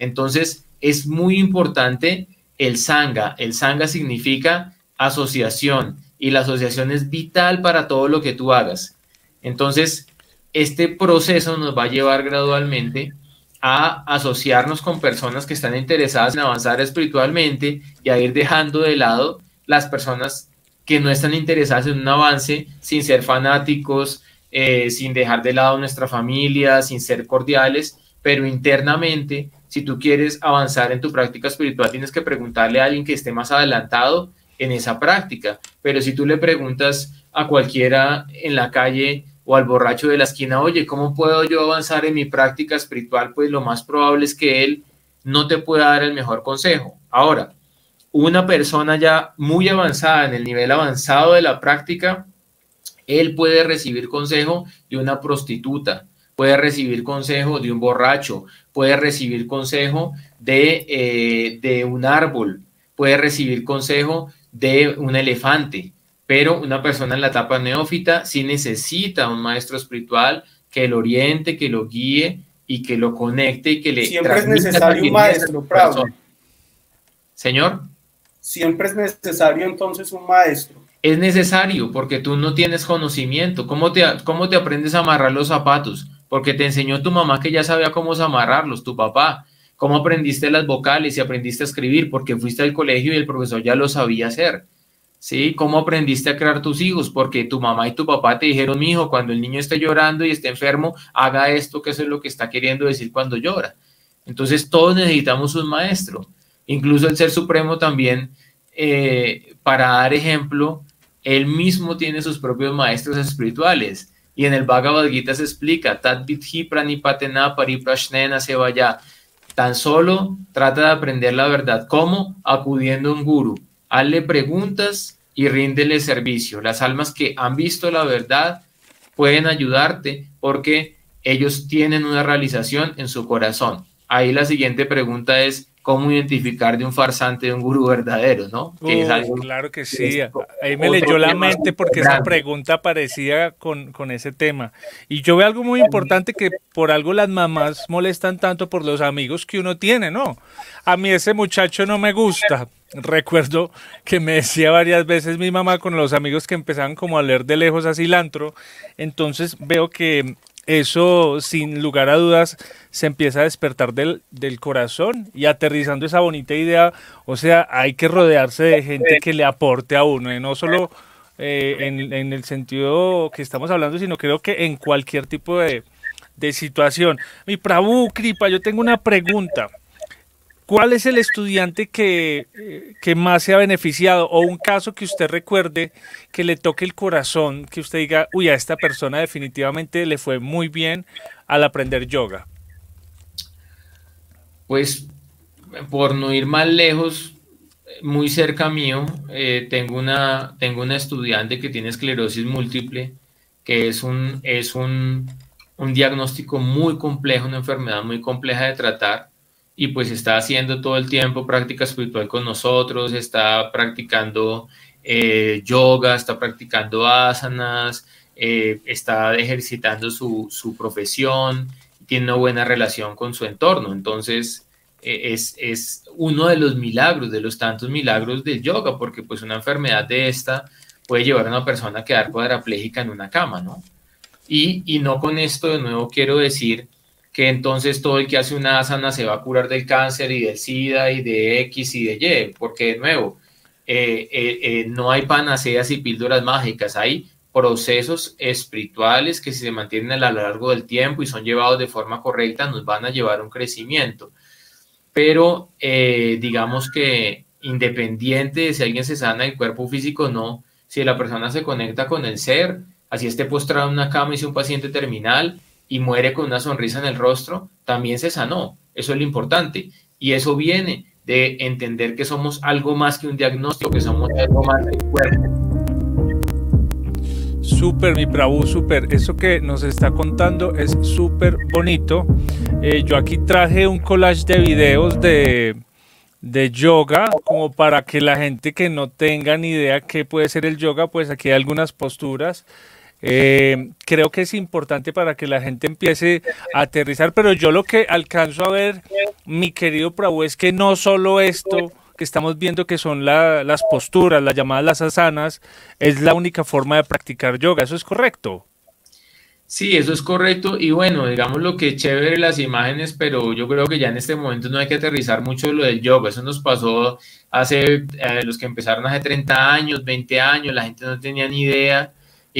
Entonces, es muy importante el sanga. El sanga significa asociación y la asociación es vital para todo lo que tú hagas. Entonces, este proceso nos va a llevar gradualmente a asociarnos con personas que están interesadas en avanzar espiritualmente y a ir dejando de lado las personas que no están interesadas en un avance sin ser fanáticos, eh, sin dejar de lado nuestra familia, sin ser cordiales, pero internamente, si tú quieres avanzar en tu práctica espiritual, tienes que preguntarle a alguien que esté más adelantado en esa práctica. Pero si tú le preguntas a cualquiera en la calle o al borracho de la esquina, oye, ¿cómo puedo yo avanzar en mi práctica espiritual? Pues lo más probable es que él no te pueda dar el mejor consejo. Ahora, una persona ya muy avanzada en el nivel avanzado de la práctica, él puede recibir consejo de una prostituta, puede recibir consejo de un borracho, puede recibir consejo de, eh, de un árbol, puede recibir consejo de un elefante, pero una persona en la etapa neófita sí necesita un maestro espiritual que lo oriente, que lo guíe y que lo conecte y que le... Siempre es necesario un maestro, Prado. Señor. Siempre es necesario entonces un maestro. Es necesario porque tú no tienes conocimiento. ¿Cómo te, cómo te aprendes a amarrar los zapatos? Porque te enseñó tu mamá que ya sabía cómo amarrarlos, tu papá. ¿Cómo aprendiste las vocales y aprendiste a escribir? Porque fuiste al colegio y el profesor ya lo sabía hacer. ¿Sí? ¿Cómo aprendiste a crear tus hijos? Porque tu mamá y tu papá te dijeron, mi hijo, cuando el niño esté llorando y esté enfermo, haga esto, que eso es lo que está queriendo decir cuando llora. Entonces todos necesitamos un maestro. Incluso el Ser Supremo también, eh, para dar ejemplo, él mismo tiene sus propios maestros espirituales. Y en el Bhagavad Gita se explica. Tan solo trata de aprender la verdad. ¿Cómo? Acudiendo a un guru. Hazle preguntas y ríndele servicio. Las almas que han visto la verdad pueden ayudarte porque ellos tienen una realización en su corazón. Ahí la siguiente pregunta es, cómo identificar de un farsante de un gurú verdadero, ¿no? claro que sí. Ahí me leyó la mente porque esa pregunta aparecía con, con, ese tema. Y yo veo algo muy importante que por algo las mamás molestan tanto por los amigos que uno tiene, ¿no? A mí ese muchacho no me gusta. Recuerdo que me decía varias veces mi mamá con los amigos que empezaban como a leer de lejos a cilantro. Entonces veo que eso sin lugar a dudas se empieza a despertar del, corazón y aterrizando esa bonita idea, o sea, hay que rodearse de gente que le aporte a uno, no solo eh, en, el sentido que estamos hablando, sino creo que en cualquier tipo de, de situación. Mi Prabhu Kripa, yo tengo una pregunta. ¿Cuál es el estudiante que, que, más se ha beneficiado o un caso que usted recuerde que le toque el corazón, que usted diga, uy, a esta persona definitivamente le fue muy bien al aprender yoga? Pues por no ir más lejos, muy cerca mío, eh, tengo, una, tengo una estudiante que tiene esclerosis múltiple, que es un, es un, un diagnóstico muy complejo, una enfermedad muy compleja de tratar y pues está haciendo todo el tiempo práctica espiritual con nosotros, está practicando eh, yoga, está practicando asanas, eh, está ejercitando su, profesión, tiene una buena relación con su entorno. Entonces, e, es, es, uno de los milagros, de los tantos milagros del yoga, porque pues una enfermedad de esta puede llevar a una persona a quedar cuadraplégica en una cama, ¿no? Y, y no con esto de nuevo quiero decir que entonces todo el que hace una asana se va a curar del cáncer y del SIDA y de X y de Y, porque de nuevo, eh, eh, eh, no hay panaceas y píldoras mágicas, hay procesos espirituales que si se mantienen a lo largo del tiempo y son llevados de forma correcta, nos van a llevar a un crecimiento. Pero digamos que independiente de si alguien se sana el cuerpo físico o no, si la persona se conecta con el ser, así esté postrado en una cama y sea un paciente terminal, y muere con una sonrisa en el rostro, también se sanó. Eso es lo importante. Y eso viene de entender que somos algo más que un diagnóstico, que somos algo más un cuerpo. Súper, mi Prabhu, súper. Eso que nos está contando es súper bonito. Eh, yo aquí traje un collage de videos de, de yoga, como para que la gente que no tenga ni idea qué puede ser el yoga, pues aquí hay algunas posturas eh, creo que es importante para que la gente empiece a aterrizar, pero yo lo que alcanzo a ver, mi querido Prabhu, es que no solo esto que estamos viendo que son las posturas, las llamadas las asanas, es la única forma de practicar yoga, ¿eso es correcto? Sí, eso es correcto. Y bueno, digamos lo que es chévere las imágenes, pero yo creo que ya en este momento no hay que aterrizar mucho lo del yoga. Eso nos pasó hace eh, los que empezaron hace 30 años, 20 años, la gente no tenía ni idea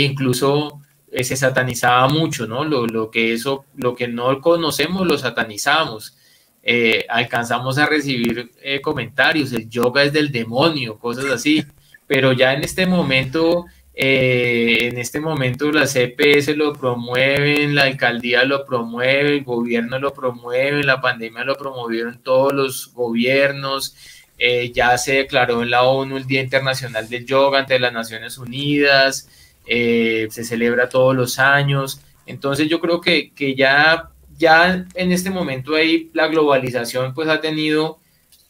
incluso eh, se satanizaba mucho, ¿no? Lo, que eso, lo que no conocemos lo satanizamos. Eh, alcanzamos a recibir eh, comentarios, el yoga es del demonio, cosas así, pero ya en este momento, en este momento la CPS lo promueven, la alcaldía lo promueve, el gobierno lo promueve, la pandemia lo promovieron todos los gobiernos, ya se declaró en la ONU el Día Internacional del Yoga ante las Naciones Unidas, eh, se celebra todos los años Entonces yo creo que, que ya, ya en este momento ahí la globalización pues ha tenido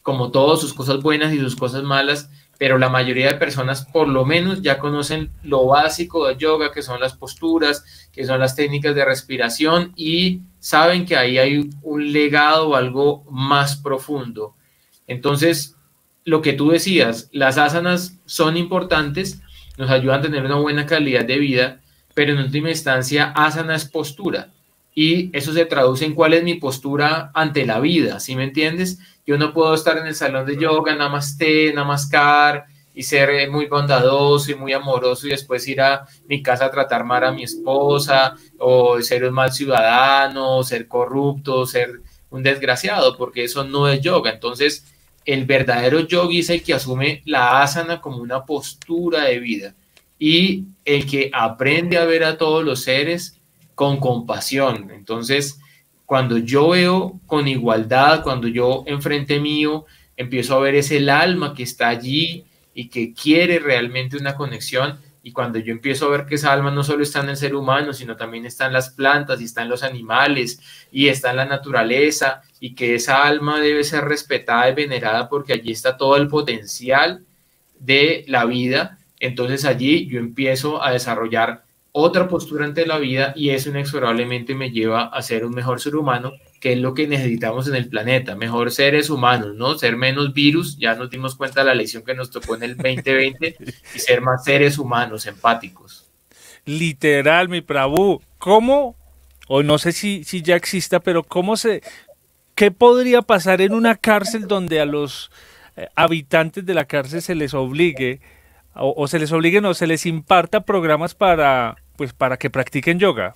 como todas sus cosas buenas y sus cosas malas, pero la mayoría de personas por lo menos ya conocen lo básico de yoga, que son las posturas, que son las técnicas de respiración y saben que ahí hay un legado o algo más profundo. Entonces, lo que tú decías, las asanas son importantes, nos ayudan a tener una buena calidad de vida, pero en última instancia, asana es postura. Y eso se traduce en cuál es mi postura ante la vida, ¿sí me entiendes? Yo no puedo estar en el salón de yoga, namaste, namaskar, y ser muy bondadoso y muy amoroso y después ir a mi casa a tratar mal a mi esposa, o ser un mal ciudadano, ser corrupto, ser un desgraciado, porque eso no es yoga. Entonces, el verdadero yogi es el que asume la asana como una postura de vida y el que aprende a ver a todos los seres con compasión. Entonces, cuando yo veo con igualdad, cuando yo enfrente mío empiezo a ver ese alma que está allí y que quiere realmente una conexión, y cuando yo empiezo a ver que esa alma no solo está en el ser humano, sino también está en las plantas y está en los animales y está en la naturaleza y que esa alma debe ser respetada y venerada porque allí está todo el potencial de la vida, entonces allí yo empiezo a desarrollar otra postura ante la vida y eso inexorablemente me lleva a ser un mejor ser humano que es lo que necesitamos en el planeta, mejor seres humanos, ¿no? Ser menos virus, ya nos dimos cuenta de la lección que nos tocó en el 2020, y ser más seres humanos, empáticos. Literal, mi Prabhu, ¿cómo, o no sé si, si ya exista, pero cómo se, qué podría pasar en una cárcel donde a los eh, habitantes de la cárcel se les obligue, o, se les obliguen o se les imparta programas para, pues, para que practiquen yoga?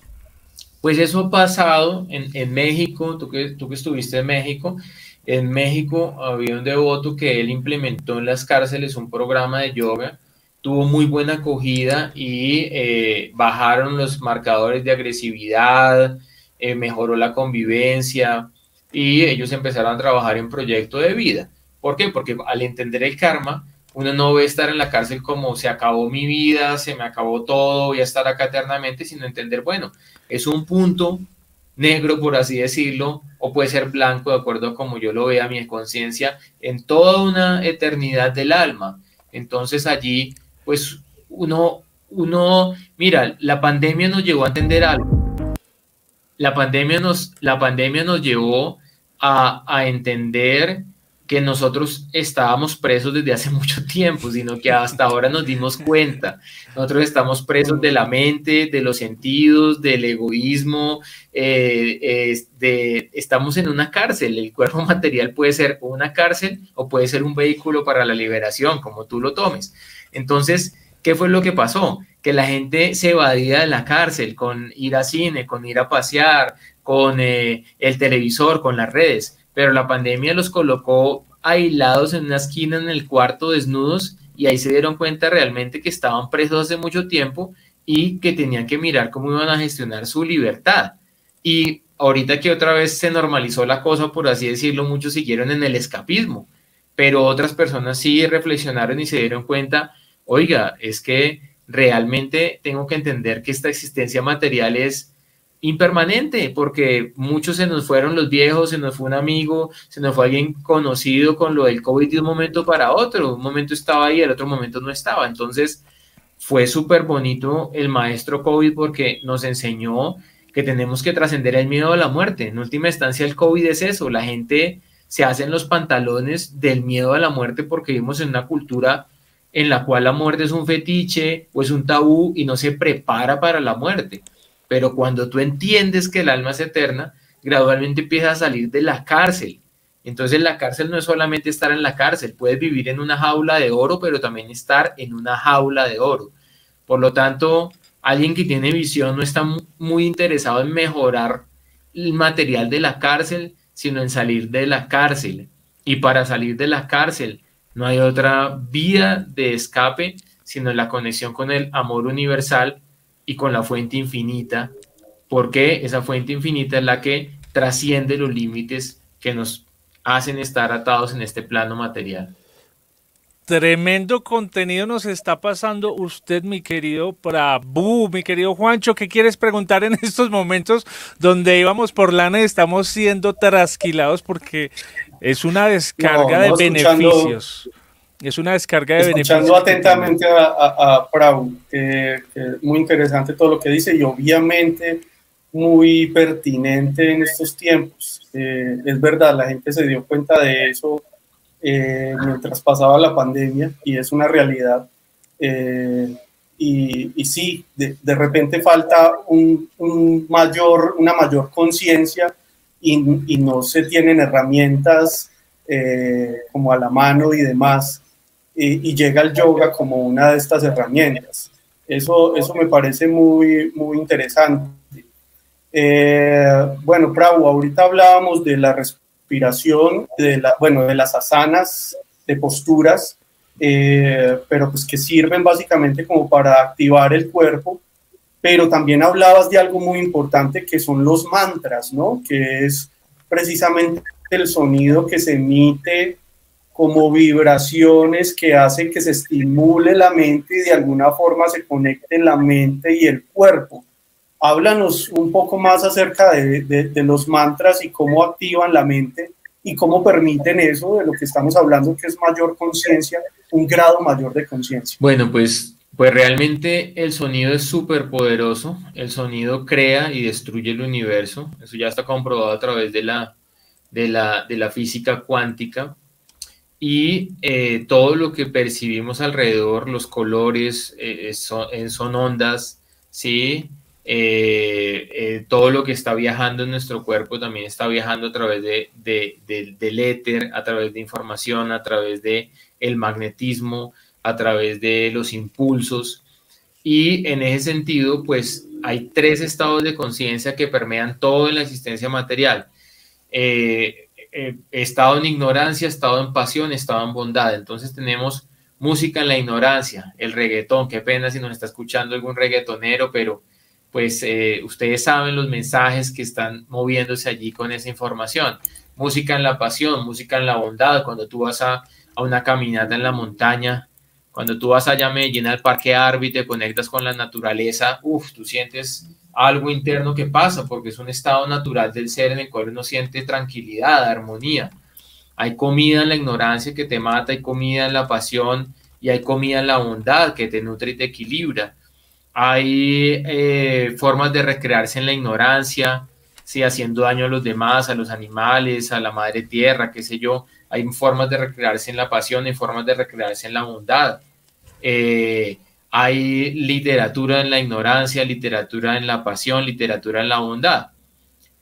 Pues eso ha pasado en, México, tú que, tú que estuviste en México, en México había un devoto que él implementó en las cárceles un programa de yoga, tuvo muy buena acogida y eh, bajaron los marcadores de agresividad, eh, mejoró la convivencia y ellos empezaron a trabajar en proyecto de vida. ¿Por qué? Porque al entender el karma, uno no ve estar en la cárcel como se acabó mi vida, se me acabó todo, voy a estar acá eternamente, sino entender, bueno, es un punto negro, por así decirlo, o puede ser blanco, de acuerdo a como yo lo vea, mi conciencia, en toda una eternidad del alma. Entonces allí, pues uno, uno, mira, la pandemia nos llevó a entender algo. La pandemia nos, la pandemia nos llevó a, entender que nosotros estábamos presos desde hace mucho tiempo, sino que hasta ahora nos dimos cuenta. Nosotros estamos presos de la mente, de los sentidos, del egoísmo, eh, estamos en una cárcel. El cuerpo material puede ser una cárcel o puede ser un vehículo para la liberación, como tú lo tomes. Entonces, ¿qué fue lo que pasó? Que la gente se evadía de la cárcel con ir a cine, con ir a pasear, con eh, el televisor, con las redes pero la pandemia los colocó aislados en una esquina en el cuarto desnudos y ahí se dieron cuenta realmente que estaban presos hace mucho tiempo y que tenían que mirar cómo iban a gestionar su libertad. Y ahorita que otra vez se normalizó la cosa, por así decirlo, muchos siguieron en el escapismo, pero otras personas sí reflexionaron y se dieron cuenta, oiga, es que realmente tengo que entender que esta existencia material es impermanente, porque muchos se nos fueron los viejos, se nos fue un amigo, se nos fue alguien conocido con lo del COVID de un momento para otro, un momento estaba ahí, el otro momento no estaba. Entonces, fue súper bonito el maestro COVID porque nos enseñó que tenemos que trascender el miedo a la muerte. En última instancia, el COVID es eso, la gente se hace en los pantalones del miedo a la muerte porque vivimos en una cultura en la cual la muerte es un fetiche o es un tabú y no se prepara para la muerte. Pero cuando tú entiendes que el alma es eterna, gradualmente empiezas a salir de la cárcel. Entonces la cárcel no es solamente estar en la cárcel, puedes vivir en una jaula de oro, pero también estar en una jaula de oro. Por lo tanto, alguien que tiene visión no está muy interesado en mejorar el material de la cárcel, sino en salir de la cárcel. Y para salir de la cárcel no hay otra vía de escape, sino la conexión con el amor universal y con la fuente infinita, porque esa fuente infinita es la que trasciende los límites que nos hacen estar atados en este plano material. Tremendo contenido nos está pasando usted, mi querido Prabhu, mi querido Juancho. ¿Qué quieres preguntar en estos momentos donde íbamos por lana y estamos siendo trasquilados porque es una descarga de beneficios? Es una descarga de beneficios. Escuchando atentamente a, a, Prabhu, que, muy interesante todo lo que dice y obviamente muy pertinente en estos tiempos. Eh, es verdad, la gente se dio cuenta de eso eh, mientras pasaba la pandemia y es una realidad. Eh, y, y, sí, de, de, repente falta un, un mayor, una mayor conciencia y, y, no se tienen herramientas eh, como a la mano y demás. Y, llega el yoga como una de estas herramientas. Eso, eso me parece muy, muy interesante. bueno, Prabhu, ahorita hablábamos de la respuesta de, la, bueno, de las asanas, de posturas, eh, pero pues que sirven básicamente como para activar el cuerpo. Pero también hablabas de algo muy importante que son los mantras, ¿no? Que es precisamente el sonido que se emite como vibraciones que hacen que se estimule la mente y de alguna forma se conecte la mente y el cuerpo. Háblanos un poco más acerca de, de, los mantras y cómo activan la mente y cómo permiten eso de lo que estamos hablando, que es mayor conciencia, un grado mayor de conciencia. Bueno, pues, pues realmente el sonido es súper poderoso. El sonido crea y destruye el universo. Eso ya está comprobado a través de la, de la, de la física cuántica. Y eh, todo lo que percibimos alrededor, los colores, eh, son, son ondas, ¿sí? Eh, eh, todo lo que está viajando en nuestro cuerpo también está viajando a través de, del éter, a través de información, a través de el magnetismo, a través de los impulsos. Y en ese sentido, pues hay tres estados de conciencia que permean todo en la existencia material. Eh, estado en ignorancia, estado en pasión, estado en bondad. Entonces tenemos música en la ignorancia, el reggaetón, qué pena si nos está escuchando algún reggaetonero, pero pues eh, ustedes saben los mensajes que están moviéndose allí con esa información. Música en la pasión, música en la bondad, cuando tú vas a, una caminata en la montaña, cuando tú vas allá a Medellín al Parque Arby te conectas con la naturaleza, uff, tú sientes algo interno que pasa, porque es un estado natural del ser en el cual uno siente tranquilidad, armonía. Hay comida en la ignorancia que te mata, hay comida en la pasión y hay comida en la bondad que te nutre y te equilibra hay eh, formas de recrearse en la ignorancia, ¿sí? haciendo daño a los demás, a los animales, a la madre tierra, qué sé yo. Hay formas de recrearse en la pasión, hay formas de recrearse en la bondad. Eh, hay literatura en la ignorancia, literatura en la pasión, literatura en la bondad.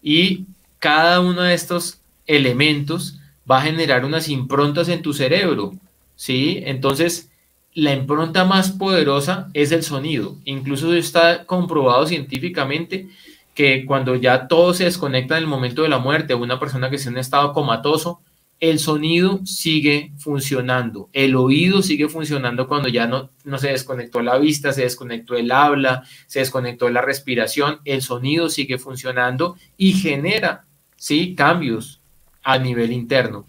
Y cada uno de estos elementos va a generar unas improntas en tu cerebro, ¿sí? Entonces, la impronta más poderosa es el sonido. Incluso está comprobado científicamente que cuando ya todo se desconecta en el momento de la muerte, una persona que está en estado comatoso, el sonido sigue funcionando, el oído sigue funcionando cuando ya no, no se desconectó la vista, se desconectó el habla, se desconectó la respiración, el sonido sigue funcionando y genera ¿sí? cambios a nivel interno.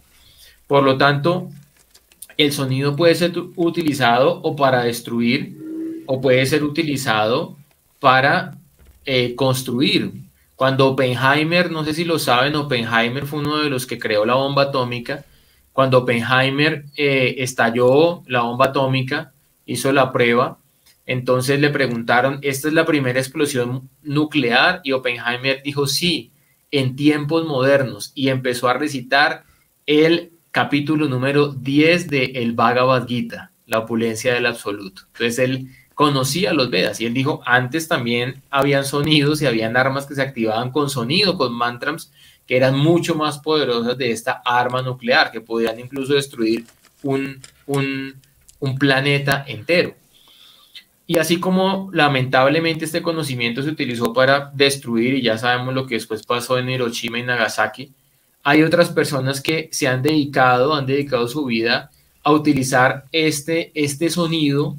Por lo tanto, el sonido puede ser utilizado o para destruir o puede ser utilizado para eh, construir. Cuando Oppenheimer, no sé si lo saben, Oppenheimer fue uno de los que creó la bomba atómica. Cuando Oppenheimer eh, estalló la bomba atómica, hizo la prueba, entonces le preguntaron, ¿esta es la primera explosión nuclear? Y Oppenheimer dijo, sí, en tiempos modernos. Y empezó a recitar el capítulo número 10 de el Bhagavad Gita, la opulencia del absoluto. Entonces él conocía los Vedas y él dijo, antes también habían sonidos y habían armas que se activaban con sonido, con mantras, que eran mucho más poderosas de esta arma nuclear, que podían incluso destruir un, un, un planeta entero. Y así como lamentablemente este conocimiento se utilizó para destruir, y ya sabemos lo que después pasó en Hiroshima y Nagasaki, hay otras personas que se han dedicado, han dedicado su vida a utilizar este, este sonido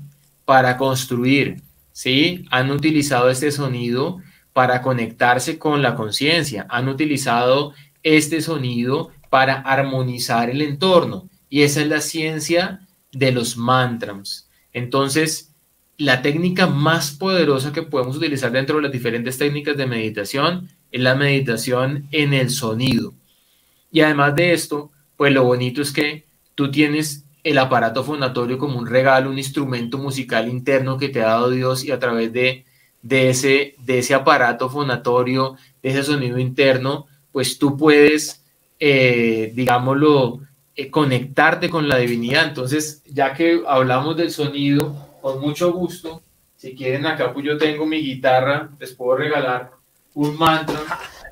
para construir, ¿sí? Han utilizado este sonido para conectarse con la conciencia, han utilizado este sonido para armonizar el entorno. Y esa es la ciencia de los mantras. Entonces, la técnica más poderosa que podemos utilizar dentro de las diferentes técnicas de meditación es la meditación en el sonido. Y además de esto, pues lo bonito es que tú tienes el aparato fonatorio como un regalo, un instrumento musical interno que te ha dado Dios y a través de, de, ese, de ese aparato fonatorio, de ese sonido interno, pues tú puedes, eh, digámoslo, eh, conectarte con la divinidad. Entonces, ya que hablamos del sonido, con mucho gusto, si quieren acá, pues yo tengo mi guitarra, les puedo regalar un mantra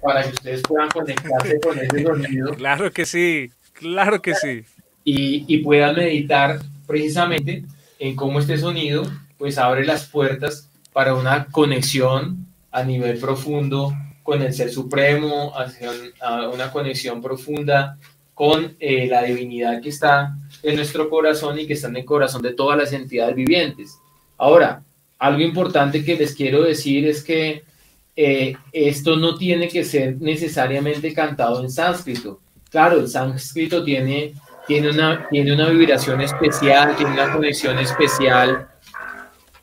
para que ustedes puedan conectarse con ese sonido. Claro que sí, claro que sí y, puedan meditar precisamente en cómo este sonido pues abre las puertas para una conexión a nivel profundo con el Ser Supremo, hacia una conexión profunda con eh, la divinidad que está en nuestro corazón y que está en el corazón de todas las entidades vivientes. Ahora, algo importante que les quiero decir es que eh, esto no tiene que ser necesariamente cantado en sánscrito. Claro, el sánscrito tiene tiene una, tiene una vibración especial, tiene una conexión especial,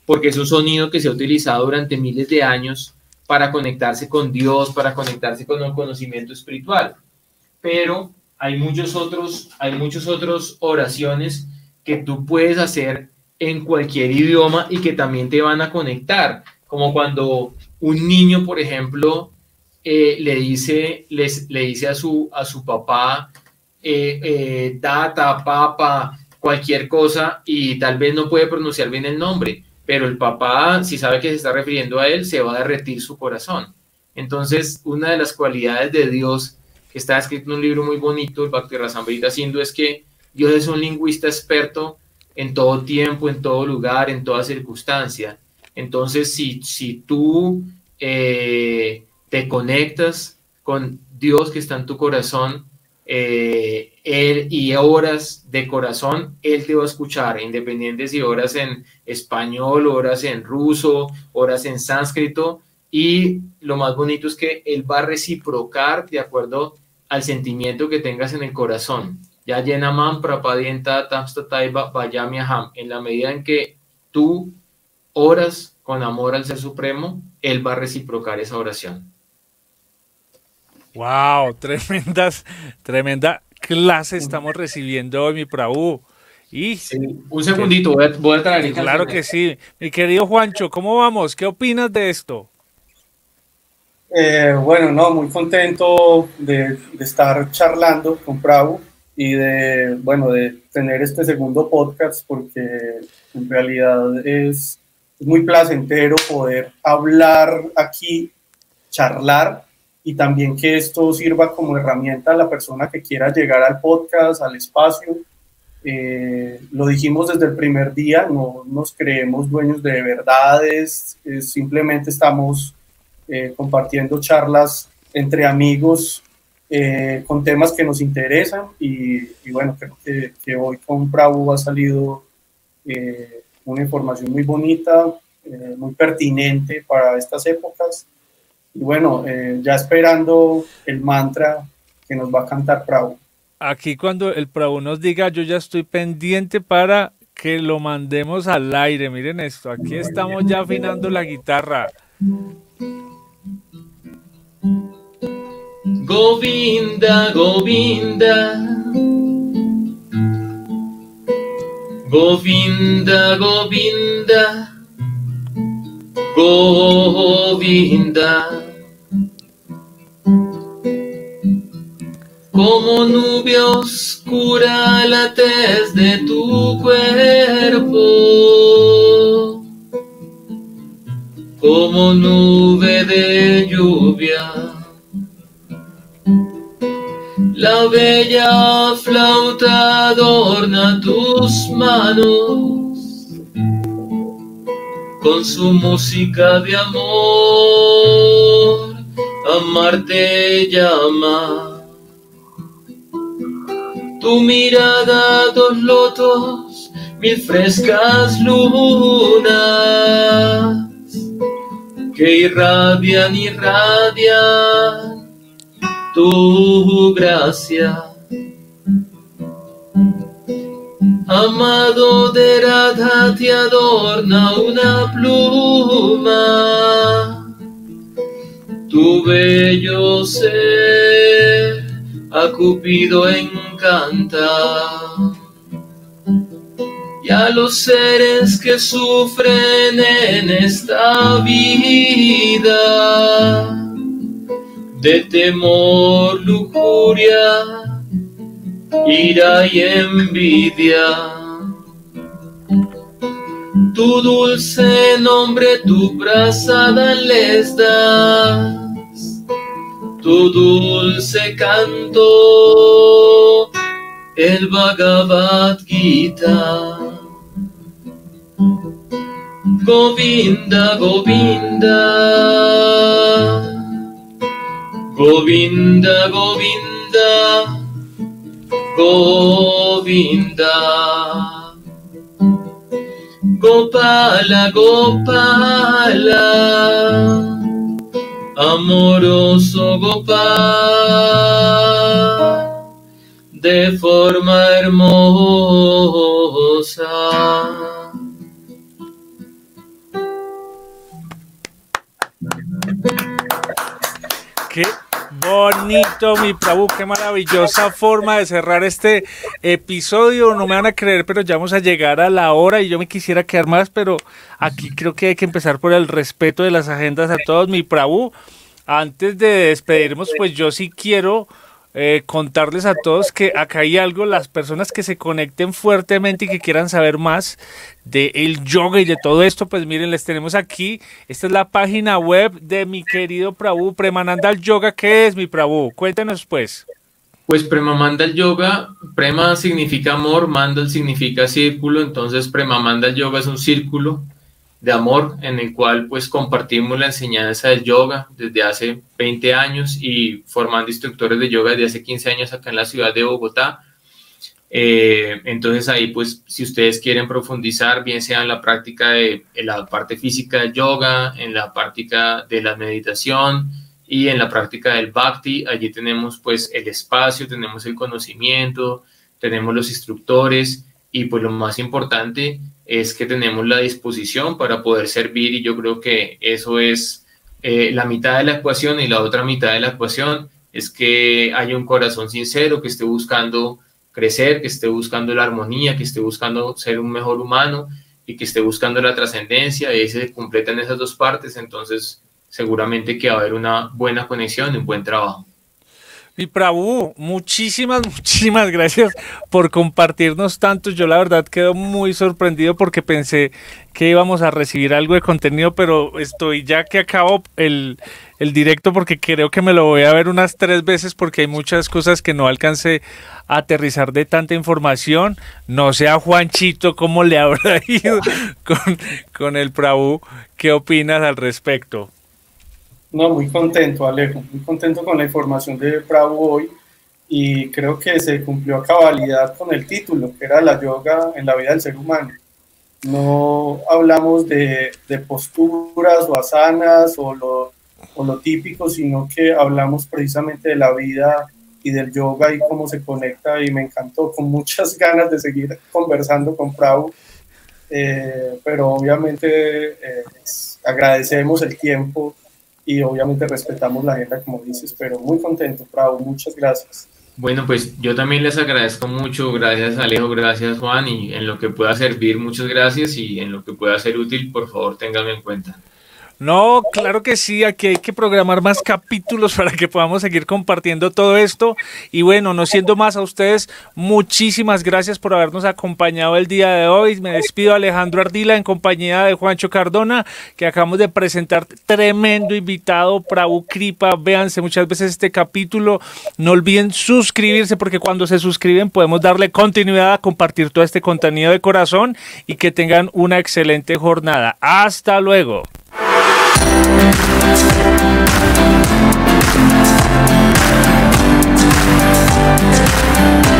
porque es un sonido que se ha utilizado durante miles de años para conectarse con Dios, para conectarse con un conocimiento espiritual. Pero hay muchos otros, hay muchos otros oraciones que tú puedes hacer en cualquier idioma y que también te van a conectar, como cuando un niño, por ejemplo, eh, le dice, le dice a su, a su papá, eh, eh, data, papa, cualquier cosa y tal vez no puede pronunciar bien el nombre, pero el papá, si sabe que se está refiriendo a él, se va a derretir su corazón. Entonces, una de las cualidades de Dios que está escrito en un libro muy bonito, el Bhakti Rasambrita Sindhu, es que Dios es un lingüista experto en todo tiempo, en todo lugar, en toda circunstancia. Entonces, si, si tú eh, te conectas con Dios que está en tu corazón, eh, él y horas de corazón, él te va a escuchar, independiente si horas en español, horas en ruso, horas en sánscrito, y lo más bonito es que él va a reciprocar de acuerdo al sentimiento que tengas en el corazón. Ya llena man prapadienta vayamiaham. En la medida en que tú oras con amor al Ser Supremo, él va a reciprocar esa oración. Wow, tremendas, tremenda clase estamos recibiendo hoy, mi Prabhu. Y un segundito, voy a, traer. Claro que sí. Mi querido Juancho, ¿cómo vamos? ¿Qué opinas de esto? Eh, bueno, no, muy contento de, estar charlando con Prabhu y de, bueno, de tener este segundo podcast porque en realidad es muy placentero poder hablar aquí, charlar y también que esto sirva como herramienta a la persona que quiera llegar al podcast, al espacio. Eh, lo dijimos desde el primer día, no nos creemos dueños de verdades, simplemente estamos eh, compartiendo charlas entre amigos eh, con temas que nos interesan y, bueno, creo que, que, hoy con Bravo ha salido una información muy bonita, muy pertinente para estas épocas y bueno, eh, ya esperando el mantra que nos va a cantar Prabhu. Aquí cuando el Prabhu nos diga, yo ya estoy pendiente para que lo mandemos al aire. Miren esto, aquí estamos ya afinando la guitarra. Govinda, Govinda. Govinda, Govinda. Govinda. Como nube oscura la tez de tu cuerpo, como nube de lluvia. La bella flauta adorna tus manos con su música de amor, amarte llama tu mirada dos lotos, mil frescas lunas que irradian, irradian tu gracia. Amado de Radha te adorna una pluma, tu bello ser a Cupido encanta. Y a los seres que sufren en esta vida de temor, lujuria, ira y envidia. Tu dulce nombre, tu brazada les das, tu dulce canto, el Bhagavad Gita. Govinda, Govinda, Govinda, Govinda. Govinda. Gopala, Gopala, amoroso Gopal, de forma hermosa. Bonito, mi Prabhu, qué maravillosa forma de cerrar este episodio. No me van a creer, pero ya vamos a llegar a la hora y yo me quisiera quedar más, pero aquí creo que hay que empezar por el respeto de las agendas a todos, mi Prabhu. Antes de despedirnos, pues yo sí quiero eh, contarles a todos que acá hay algo, las personas que se conecten fuertemente y que quieran saber más del el yoga y de todo esto, pues miren, les tenemos aquí, esta es la página web de mi querido Prabhu, Premanandal Yoga, ¿qué es mi Prabhu? Cuéntenos pues. Pues Premamandal Yoga, Prema significa amor, Mandal significa círculo, entonces Premamandal Yoga es un círculo de amor en el cual pues compartimos la enseñanza del yoga desde hace 20 años y formando instructores de yoga desde hace 15 años acá en la ciudad de Bogotá. Eh, entonces ahí pues si ustedes quieren profundizar bien sea en la práctica de la parte física del yoga, en la práctica de la meditación y en la práctica del bhakti, allí tenemos pues el espacio, tenemos el conocimiento, tenemos los instructores y pues lo más importante es que tenemos la disposición para poder servir y yo creo que eso es eh, la mitad de la ecuación y la otra mitad de la ecuación es que haya un corazón sincero que esté buscando crecer, que esté buscando la armonía, que esté buscando ser un mejor humano y que esté buscando la trascendencia y se completan esas dos partes, entonces seguramente que va a haber una buena conexión un buen trabajo. Mi Prabhu, muchísimas, muchísimas gracias por compartirnos tantos. Yo la verdad quedo muy sorprendido porque pensé que íbamos a recibir algo de contenido, pero estoy ya que acabo el, el directo porque creo que me lo voy a ver unas tres veces porque hay muchas cosas que no alcancé a aterrizar de tanta información. No sé a Juanchito cómo le habrá ido con, con el Prabhu. ¿Qué opinas al respecto? No, muy contento, Alejo, muy contento con la información de Bravo hoy y creo que se cumplió a cabalidad con el título, que era la yoga en la vida del ser humano. No hablamos de, de posturas o asanas o lo, o lo típico, sino que hablamos precisamente de la vida y del yoga y cómo se conecta y me encantó, con muchas ganas de seguir conversando con Bravo, eh, pero obviamente eh, agradecemos el tiempo y obviamente respetamos la agenda, como dices, pero muy contento, Bravo, muchas gracias. Bueno, pues yo también les agradezco mucho, gracias Alejo, gracias Juan, y en lo que pueda servir, muchas gracias, y en lo que pueda ser útil, por favor, ténganme en cuenta. No, claro que sí, aquí hay que programar más capítulos para que podamos seguir compartiendo todo esto. Y bueno, no siendo más a ustedes, muchísimas gracias por habernos acompañado el día de hoy. Me despido Alejandro Ardila en compañía de Juancho Cardona, que acabamos de presentar tremendo invitado, Prabhu Kripa. Véanse muchas veces este capítulo. No olviden suscribirse porque cuando se suscriben podemos darle continuidad a compartir todo este contenido de corazón y que tengan una excelente jornada. Hasta luego. Thank you.